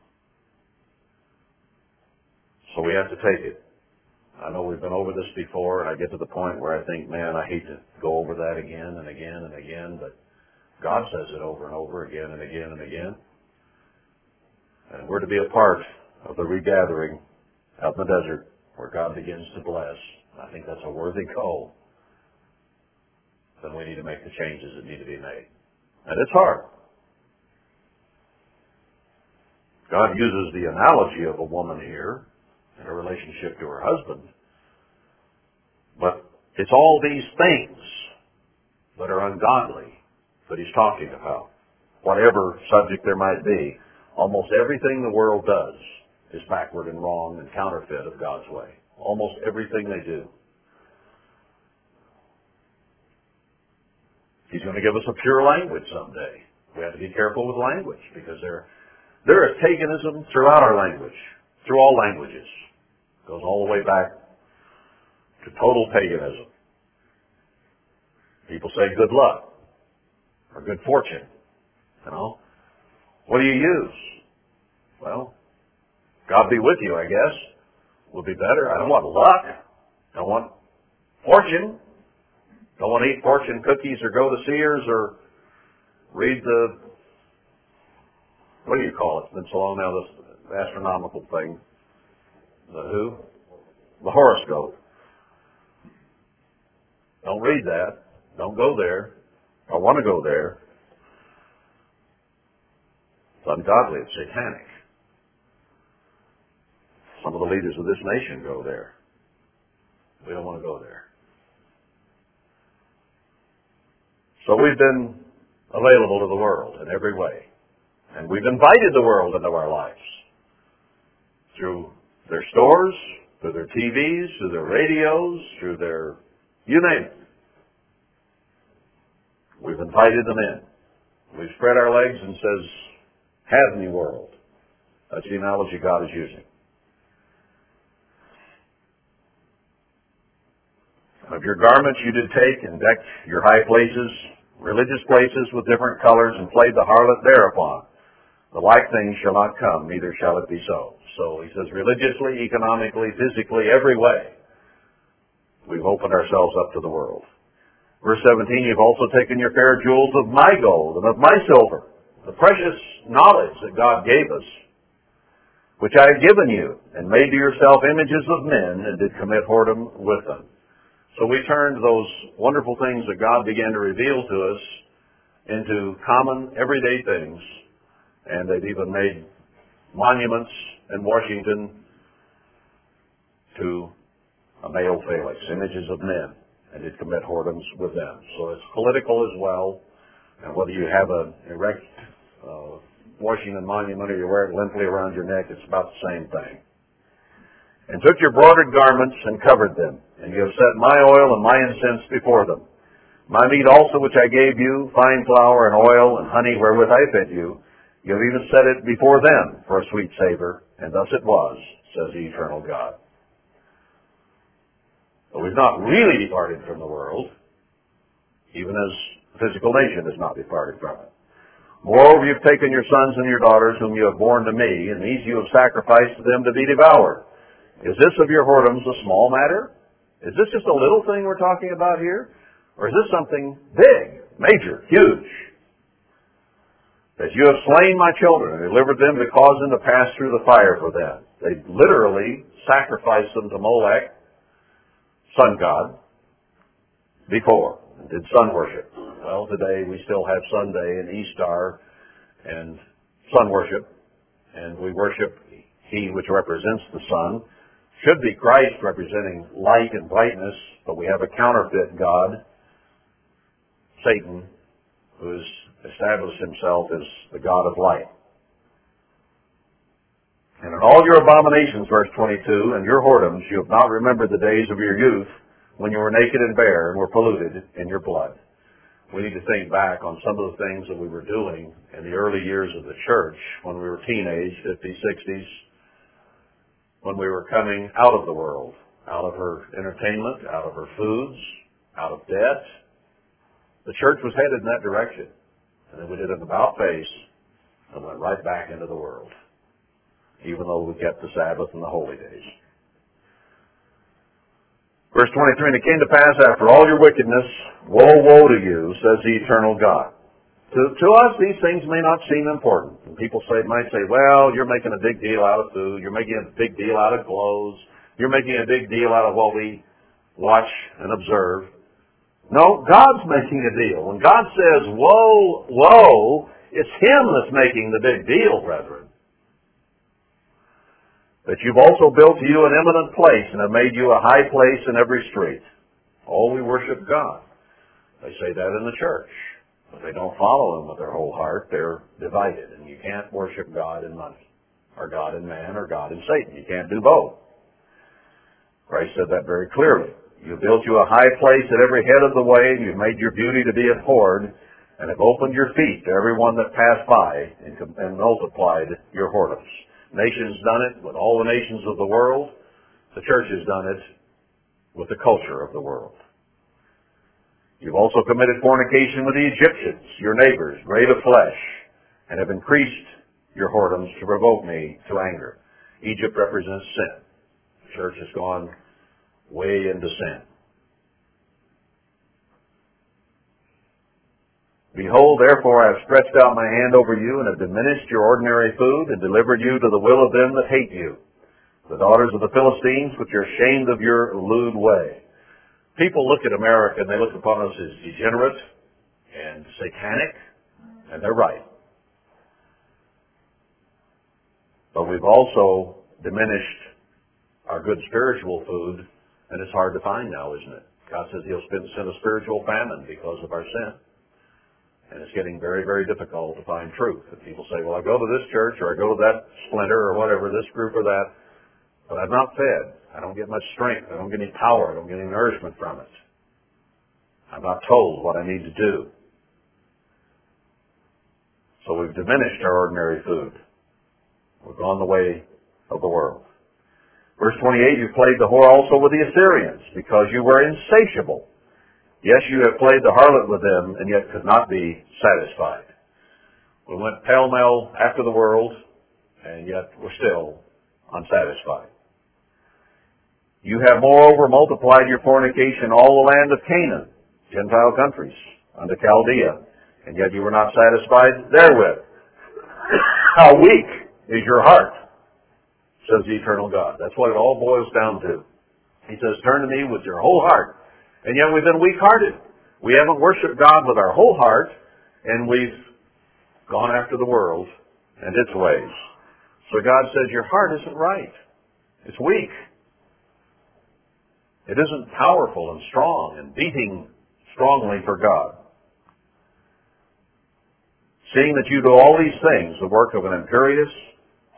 So we have to take it. I know we've been over this before, and I get to the point where I think, man, I hate to go over that again and again and again, but God says it over and over again and again and again. And we're to be a part of the regathering out in the desert where God begins to bless. I think that's a worthy call then we need to make the changes that need to be made. And it's hard. God uses the analogy of a woman here in a relationship to her husband. But it's all these things that are ungodly that he's talking about. Whatever subject there might be, almost everything the world does is backward and wrong and counterfeit of God's way. Almost everything they do. He's going to give us a pure language someday. We have to be careful with language because there, there is paganism throughout our language, through all languages. It goes all the way back to total paganism. People say good luck. or good fortune. You know? What do you use? Well, God be with you, I guess. Would be better. I don't want luck. Don't want fortune. Don't want to eat fortune cookies or go to seers or read the what do you call it? It's been so long now this astronomical thing. The who? The horoscope. Don't read that. Don't go there. I want to go there. Ungodly. It's satanic. Some of the leaders of this nation go there. We don't want to go there. So we've been available to the world in every way. And we've invited the world into our lives through their stores, through their TVs, through their radios, through their, you name it. We've invited them in. We've spread our legs and says, have me world. That's the analogy God is using. Of your garments you did take and decked your high places, religious places with different colors, and played the harlot thereupon. The like thing shall not come, neither shall it be so. So he says religiously, economically, physically, every way, we've opened ourselves up to the world. Verse 17, you've also taken your fair jewels of my gold and of my silver, the precious knowledge that God gave us, which I have given you, and made to yourself images of men, and did commit whoredom with them. So we turned those wonderful things that God began to reveal to us into common, everyday things and they've even made monuments in Washington to a male Felix, images of men, and did commit whoredoms with them. So it's political as well, and whether you have an erect uh, Washington monument or you wear it limply around your neck, it's about the same thing. And took your broidered garments and covered them, and you have set my oil and my incense before them. My meat also which I gave you, fine flour and oil and honey wherewith I fed you, you have even set it before them for a sweet savor, and thus it was, says the eternal God. But we've not really departed from the world, even as the physical nation has not departed from it. Moreover, you've taken your sons and your daughters, whom you have borne to me, and these you have sacrificed to them to be devoured. Is this of your whoredoms a small matter? Is this just a little thing we're talking about here? Or is this something big, major, huge? that you have slain my children and delivered them to cause them to pass through the fire for them. They literally sacrificed them to Molech, sun god, before, and did sun worship. Well, today we still have Sunday and Easter and sun worship, and we worship he which represents the sun. Should be Christ representing light and brightness, but we have a counterfeit God, Satan, who has established himself as the God of light. And in all your abominations, verse 22, and your whoredoms, you have not remembered the days of your youth when you were naked and bare and were polluted in your blood. We need to think back on some of the things that we were doing in the early years of the church when we were teenage, 50s, 60s, when we were coming out of the world, out of her entertainment, out of her foods, out of debt. The church was headed in that direction. And then we did an about face and went right back into the world, even though we kept the Sabbath and the holy days. Verse 23, And it came to pass after all your wickedness, woe, woe to you, says the eternal God. To, to us, these things may not seem important. And people say, might say, well, you're making a big deal out of food. You're making a big deal out of clothes. You're making a big deal out of what we watch and observe. No, God's making a deal. When God says, woe, woe, it's Him that's making the big deal, brethren. That you've also built you an eminent place and have made you a high place in every street. Oh, we worship God. They say that in the church. But they don't follow Him with their whole heart. They're divided. And you can't worship God in money, or God in man, or God in Satan. You can't do both. Christ said that very clearly. You built you a high place at every head of the way, and you've made your beauty to be abhorred, and have opened your feet to everyone that passed by, and, and multiplied your whoredoms. Nations done it with all the nations of the world. The church has done it with the culture of the world. You've also committed fornication with the Egyptians, your neighbors, great of flesh, and have increased your whoredoms to provoke me to anger. Egypt represents sin. The church has gone way into sin. Behold, therefore, I have stretched out my hand over you and have diminished your ordinary food and delivered you to the will of them that hate you, the daughters of the Philistines, which are ashamed of your lewd way. People look at America and they look upon us as degenerate and satanic, and they're right. But we've also diminished our good spiritual food, and it's hard to find now, isn't it? God says He'll send a spiritual famine because of our sin. And it's getting very, very difficult to find truth. And people say, well, I go to this church or I go to that splinter or whatever, this group or that, but I'm not fed. I don't get much strength. I don't get any power. I don't get any nourishment from it. I'm not told what I need to do. So we've diminished our ordinary food. We've gone the way of the world. Verse 28, you played the whore also with the Assyrians, because you were insatiable. Yes, you have played the harlot with them, and yet could not be satisfied. We went pell-mell after the world, and yet we're still unsatisfied. You have moreover multiplied your fornication all the land of Canaan, Gentile countries, unto Chaldea, and yet you were not satisfied therewith. How weak is your heart, says the eternal God. That's what it all boils down to. He says, turn to me with your whole heart. And yet we've been weak-hearted. We haven't worshiped God with our whole heart, and we've gone after the world and its ways. So God says, your heart isn't right. It's weak. It isn't powerful and strong and beating strongly for God. Seeing that you do all these things, the work of an imperious,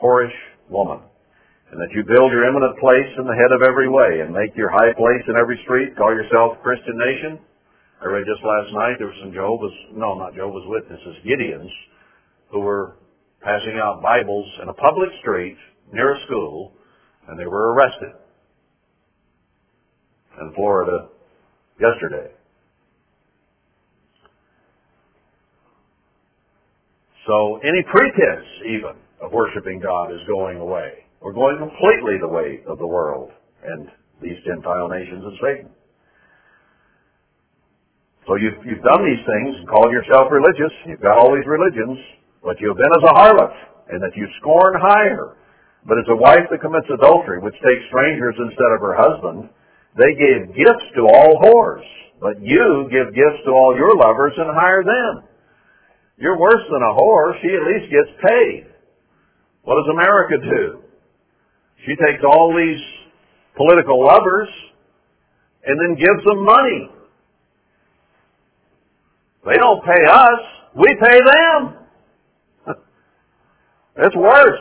whorish woman, and that you build your eminent place in the head of every way, and make your high place in every street, call yourself a Christian nation. I read just last night there were some Jehovah's, no, not Jehovah's Witnesses, Gideons, who were passing out Bibles in a public street near a school, and they were arrested in Florida yesterday. So any pretense even of worshiping God is going away. We're going completely the way of the world and these Gentile nations of Satan. So you've, you've done these things and called yourself religious. You've got all these religions, but you've been as a harlot, and that you scorn hire. But as a wife that commits adultery, which takes strangers instead of her husband, they gave gifts to all whores. But you give gifts to all your lovers and hire them. You're worse than a whore. She at least gets paid. What does America do? She takes all these political lovers and then gives them money. They don't pay us. We pay them. it's worse.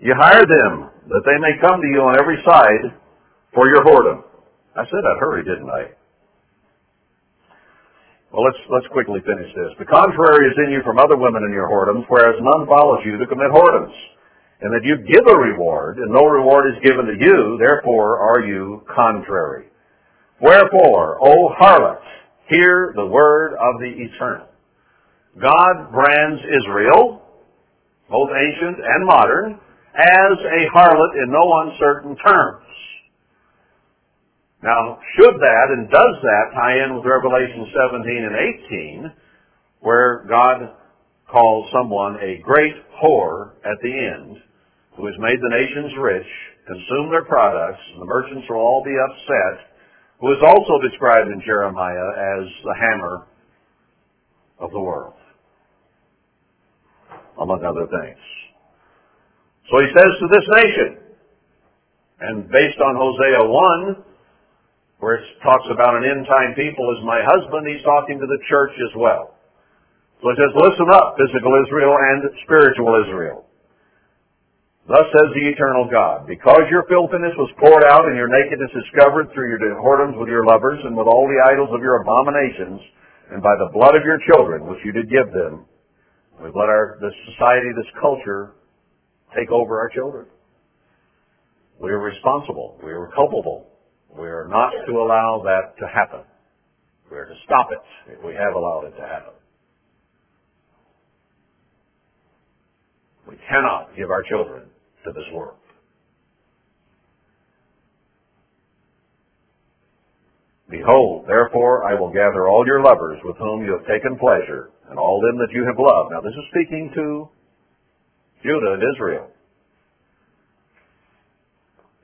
You hire them that they may come to you on every side for your whoredom. I said I'd hurry, didn't I? Well, let's, let's quickly finish this. The contrary is in you from other women in your whoredoms, whereas none follows you to commit whoredoms. And that you give a reward, and no reward is given to you, therefore are you contrary. Wherefore, O harlots, hear the word of the eternal. God brands Israel, both ancient and modern, as a harlot in no uncertain terms. Now, should that and does that tie in with Revelation 17 and 18, where God calls someone a great whore at the end, who has made the nations rich, consumed their products, and the merchants will all be upset, who is also described in Jeremiah as the hammer of the world, among other things. So he says to this nation, and based on Hosea 1, where it talks about an end time people as my husband, he's talking to the church as well. So he says, listen up, physical Israel and spiritual Israel. Thus says the eternal God, because your filthiness was poured out and your nakedness discovered through your whoredoms with your lovers and with all the idols of your abominations, and by the blood of your children, which you did give them, we've let our, this society, this culture, take over our children. We are responsible. We are culpable We're not to allow that to happen. We're to stop it if we have allowed it to happen. We cannot give our children to this world. Behold, therefore I will gather all your lovers with whom you have taken pleasure, and all them that you have loved. Now this is speaking to Judah and Israel.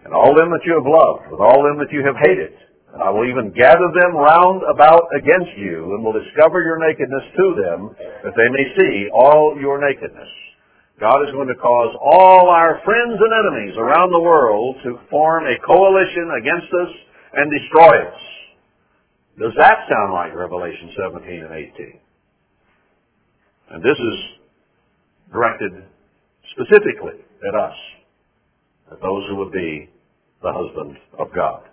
And all them that you have loved, with all them that you have hated. And I will even gather them round about against you, and will discover your nakedness to them, that they may see all your nakedness. God is going to cause all our friends and enemies around the world to form a coalition against us and destroy us. Does that sound like Revelation 17 and 18? And this is directed specifically at us, at those who would be the husband of God.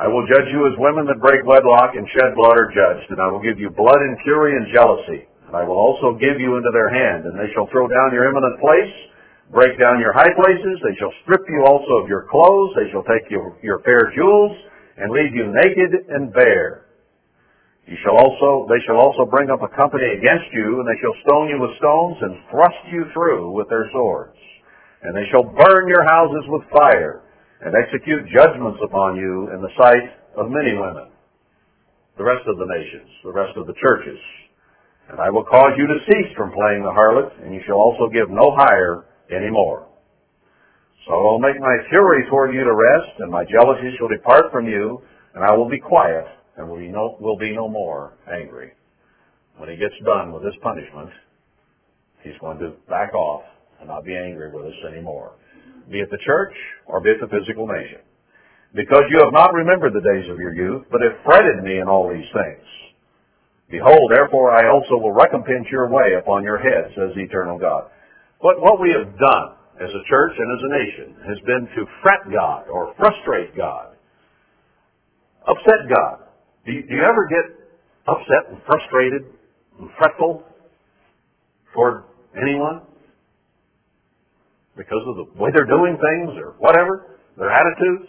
I will judge you as women that break wedlock and shed blood are judged, and I will give you blood and fury and jealousy. And I will also give you into their hand, and they shall throw down your eminent place, break down your high places, they shall strip you also of your clothes, they shall take your, your fair jewels, and leave you naked and bare. You shall also, they shall also bring up a company against you, and they shall stone you with stones, and thrust you through with their swords. And they shall burn your houses with fire, and execute judgments upon you in the sight of many women. The rest of the nations, the rest of the churches. And I will cause you to cease from playing the harlot, and you shall also give no hire any more. So I will make my fury toward you to rest, and my jealousy shall depart from you, and I will be quiet and will be no, will be no more angry. When he gets done with his punishment, he's going to back off and not be angry with us anymore. Be it the church or be it the physical nation. Because you have not remembered the days of your youth, but have fretted me in all these things. Behold, therefore I also will recompense your way upon your head, says the eternal God. But what we have done as a church and as a nation has been to fret God or frustrate God, upset God, do you, do you ever get upset and frustrated and fretful toward anyone? Because of the way they're doing things or whatever, their attitudes?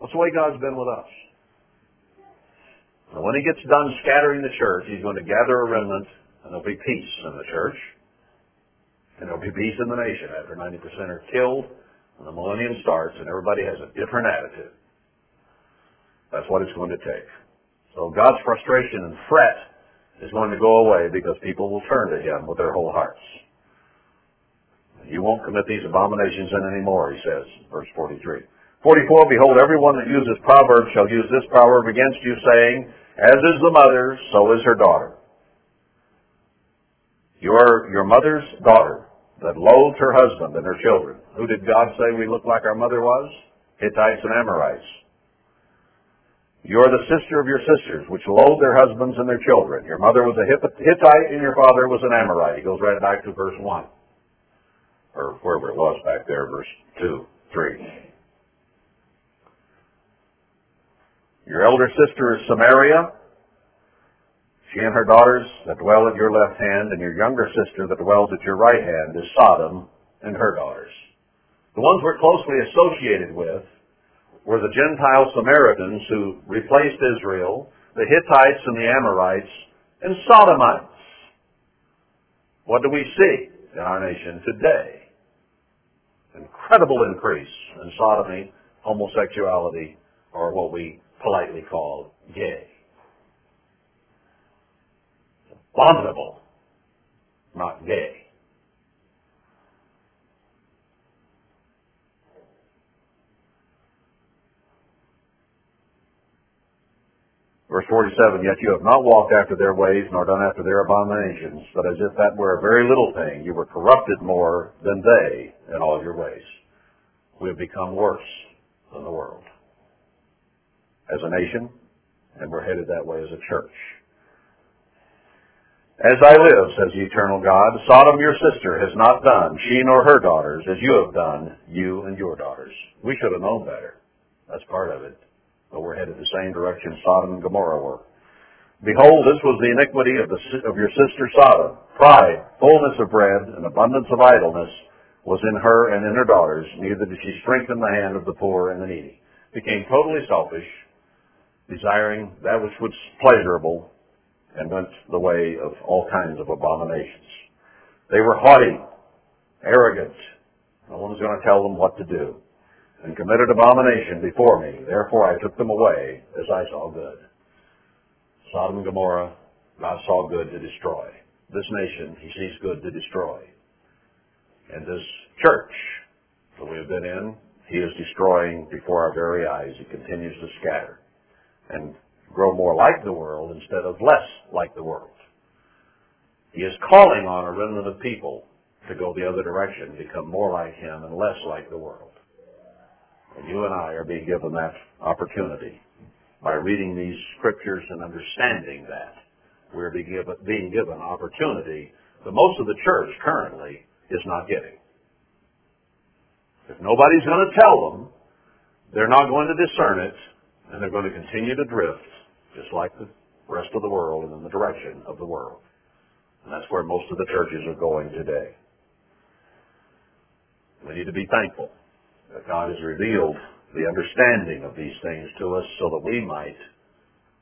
That's the way God's been with us. And when he gets done scattering the church, he's going to gather a remnant and there'll be peace in the church. And there'll be peace in the nation after 90% are killed and the millennium starts and everybody has a different attitude. That's what it's going to take. So God's frustration and fret is going to go away because people will turn to Him with their whole hearts. You won't commit these abominations in anymore, he says, verse 43. 44, Behold, everyone that uses proverbs shall use this proverb against you, saying, As is the mother, so is her daughter. You are your mother's daughter that loathed her husband and her children. Who did God say we looked like our mother was? Hittites and Amorites. You are the sister of your sisters, which loathe their husbands and their children. Your mother was a Hittite and your father was an Amorite. He goes right back to verse 1. Or wherever it was back there, verse 2, 3. Your elder sister is Samaria. She and her daughters that dwell at your left hand, and your younger sister that dwells at your right hand is Sodom and her daughters. The ones we're closely associated with were the Gentile Samaritans who replaced Israel, the Hittites and the Amorites, and Sodomites. What do we see in our nation today? Incredible increase in sodomy, homosexuality, or what we politely call gay. Abominable, not gay. Verse 47, Yet you have not walked after their ways, nor done after their abominations, but as if that were a very little thing, you were corrupted more than they in all your ways. We have become worse than the world as a nation, and we're headed that way as a church. As I live, says the eternal God, Sodom your sister has not done, she nor her daughters, as you have done, you and your daughters. We should have known better. That's part of it but we're headed the same direction Sodom and Gomorrah were. Behold, this was the iniquity of, the, of your sister Sodom. Pride, fullness of bread, and abundance of idleness was in her and in her daughters, neither did she strengthen the hand of the poor and the needy. Became totally selfish, desiring that which was pleasurable, and went the way of all kinds of abominations. They were haughty, arrogant. No one was going to tell them what to do. And committed abomination before me. Therefore I took them away as I saw good. Sodom and Gomorrah, God saw good to destroy. This nation, he sees good to destroy. And this church that we have been in, he is destroying before our very eyes. He continues to scatter and grow more like the world instead of less like the world. He is calling on a remnant of people to go the other direction, become more like him and less like the world. And you and I are being given that opportunity by reading these scriptures and understanding that. We're being given, being given opportunity that most of the church currently is not getting. If nobody's going to tell them, they're not going to discern it, and they're going to continue to drift, just like the rest of the world and in the direction of the world. And that's where most of the churches are going today. We need to be thankful that God has revealed the understanding of these things to us so that we might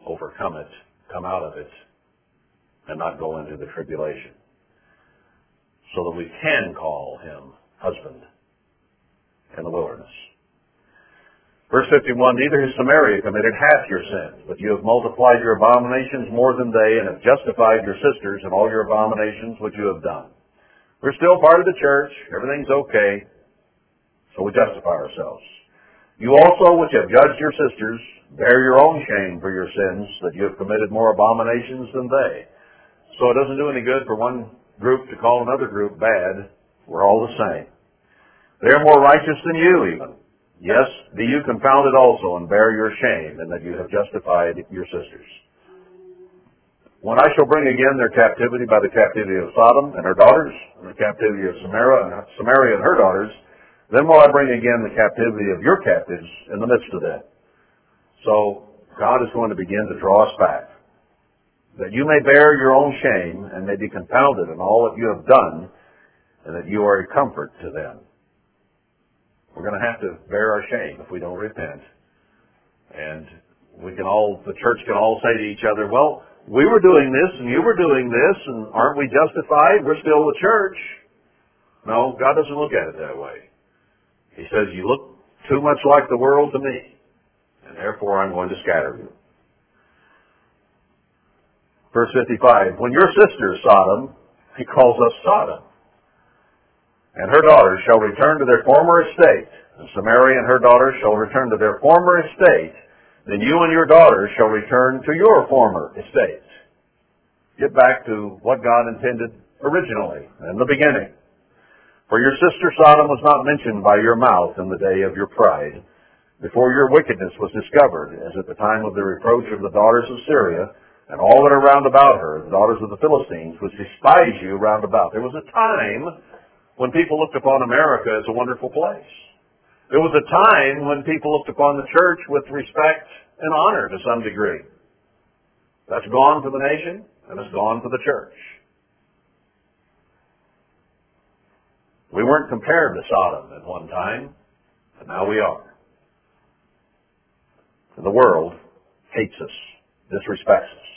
overcome it, come out of it, and not go into the tribulation. So that we can call him husband in the wilderness. Verse 51, neither has Samaria committed half your sins, but you have multiplied your abominations more than they, and have justified your sisters in all your abominations which you have done. We're still part of the church. Everything's okay. So we justify ourselves. You also, which have judged your sisters, bear your own shame for your sins, that you have committed more abominations than they. So it doesn't do any good for one group to call another group bad. We're all the same. They are more righteous than you even. Yes, be you confounded also and bear your shame in that you have justified your sisters. When I shall bring again their captivity by the captivity of Sodom and her daughters, and the captivity of Samaria and, Samaria and her daughters, then will I bring again the captivity of your captives in the midst of them. So God is going to begin to draw us back, that you may bear your own shame and may be confounded in all that you have done, and that you are a comfort to them. We're going to have to bear our shame if we don't repent. And we can all, the church can all say to each other, well, we were doing this and you were doing this and aren't we justified? We're still the church. No, God doesn't look at it that way. He says, you look too much like the world to me, and therefore I'm going to scatter you. Verse 55, when your sister Sodom, he calls us Sodom and her daughters shall return to their former estate, and Samaria and her daughters shall return to their former estate, then you and your daughters shall return to your former estate. Get back to what God intended originally, in the beginning. For your sister Sodom was not mentioned by your mouth in the day of your pride, before your wickedness was discovered, as at the time of the reproach of the daughters of Syria, and all that are round about her, the daughters of the Philistines, which despise you round about. There was a time when people looked upon America as a wonderful place. There was a time when people looked upon the church with respect and honor to some degree. That's gone for the nation, and it's gone for the church. We weren't compared to Sodom at one time, but now we are. The world hates us, disrespects us.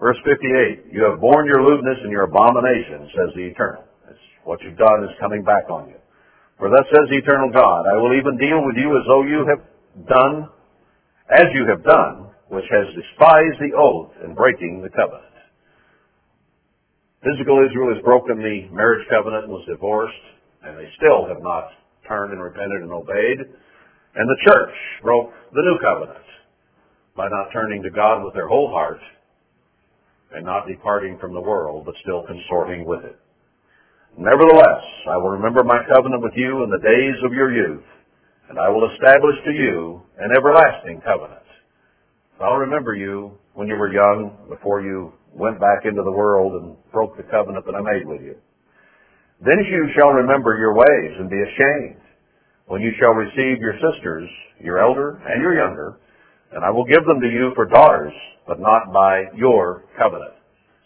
Verse 58, you have borne your lewdness and your abomination, says the Eternal. What you've done is coming back on you. For thus says the eternal God, I will even deal with you as though you have done, as you have done, which has despised the oath and breaking the covenant. Physical Israel has broken the marriage covenant and was divorced, and they still have not turned and repented and obeyed. And the church broke the new covenant by not turning to God with their whole heart and not departing from the world, but still consorting with it. Nevertheless, I will remember my covenant with you in the days of your youth, and I will establish to you an everlasting covenant. I'll remember you when you were young, before you went back into the world and broke the covenant that I made with you. Then you shall remember your ways and be ashamed when you shall receive your sisters, your elder and your younger, and I will give them to you for daughters, but not by your covenant.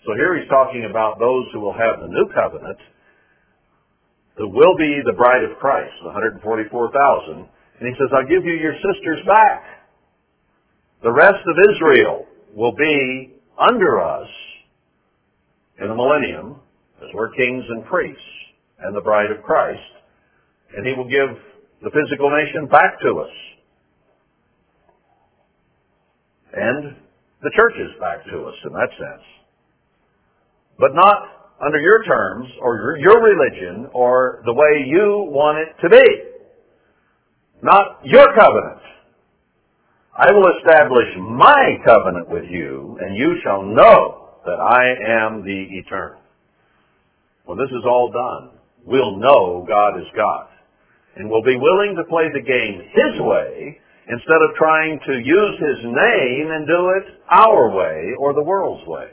So here he's talking about those who will have the new covenant who will be the bride of Christ, the 144,000. And he says, I'll give you your sisters back. The rest of Israel will be under us in the millennium as we're kings and priests and the bride of Christ. And he will give the physical nation back to us. And the churches back to us in that sense. But not under your terms or your religion or the way you want it to be. Not your covenant. I will establish my covenant with you, and you shall know that I am the eternal. When this is all done, we'll know God is God. And we'll be willing to play the game His way instead of trying to use His name and do it our way or the world's way.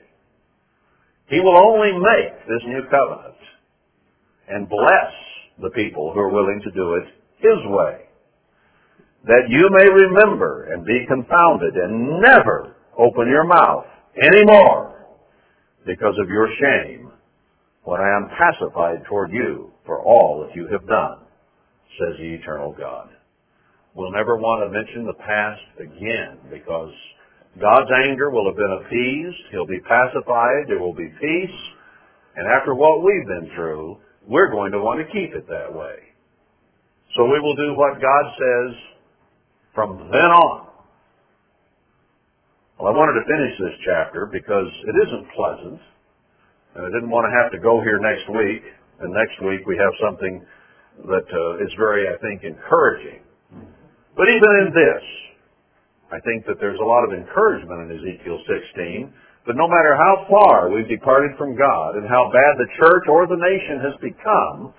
He will only make this new covenant and bless the people who are willing to do it His way. That you may remember and be confounded and never open your mouth anymore because of your shame when I am pacified toward you for all that you have done, says the eternal God. We'll never want to mention the past again because God's anger will have been appeased. He'll be pacified. There will be peace. And after what we've been through, we're going to want to keep it that way. So we will do what God says from then on. Well, I wanted to finish this chapter because it isn't pleasant. And I didn't want to have to go here next week. And next week we have something that uh, is very, I think, encouraging. But even in this, I think that there's a lot of encouragement in Ezekiel 16. But no matter how far we've departed from God and how bad the church or the nation has become,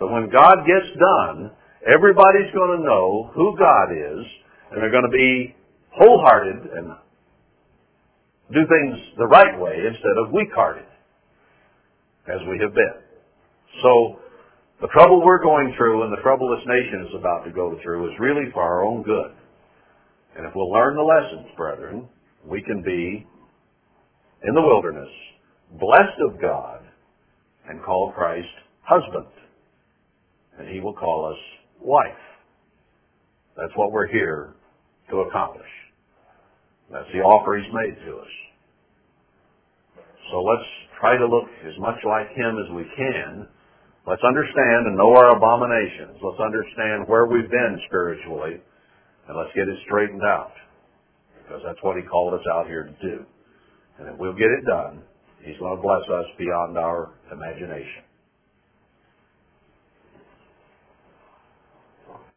but when God gets done, everybody's going to know who God is, and they're going to be wholehearted and do things the right way instead of weak-hearted, as we have been. So, the trouble we're going through and the trouble this nation is about to go through is really for our own good. And if we'll learn the lessons, brethren, we can be in the wilderness, blessed of God, and call Christ husband. And he will call us wife. That's what we're here to accomplish. That's the offer he's made to us. So let's try to look as much like him as we can. Let's understand and know our abominations. Let's understand where we've been spiritually and let's get it straightened out. Because that's what he called us out here to do. And if we'll get it done, he's going to bless us beyond our imagination.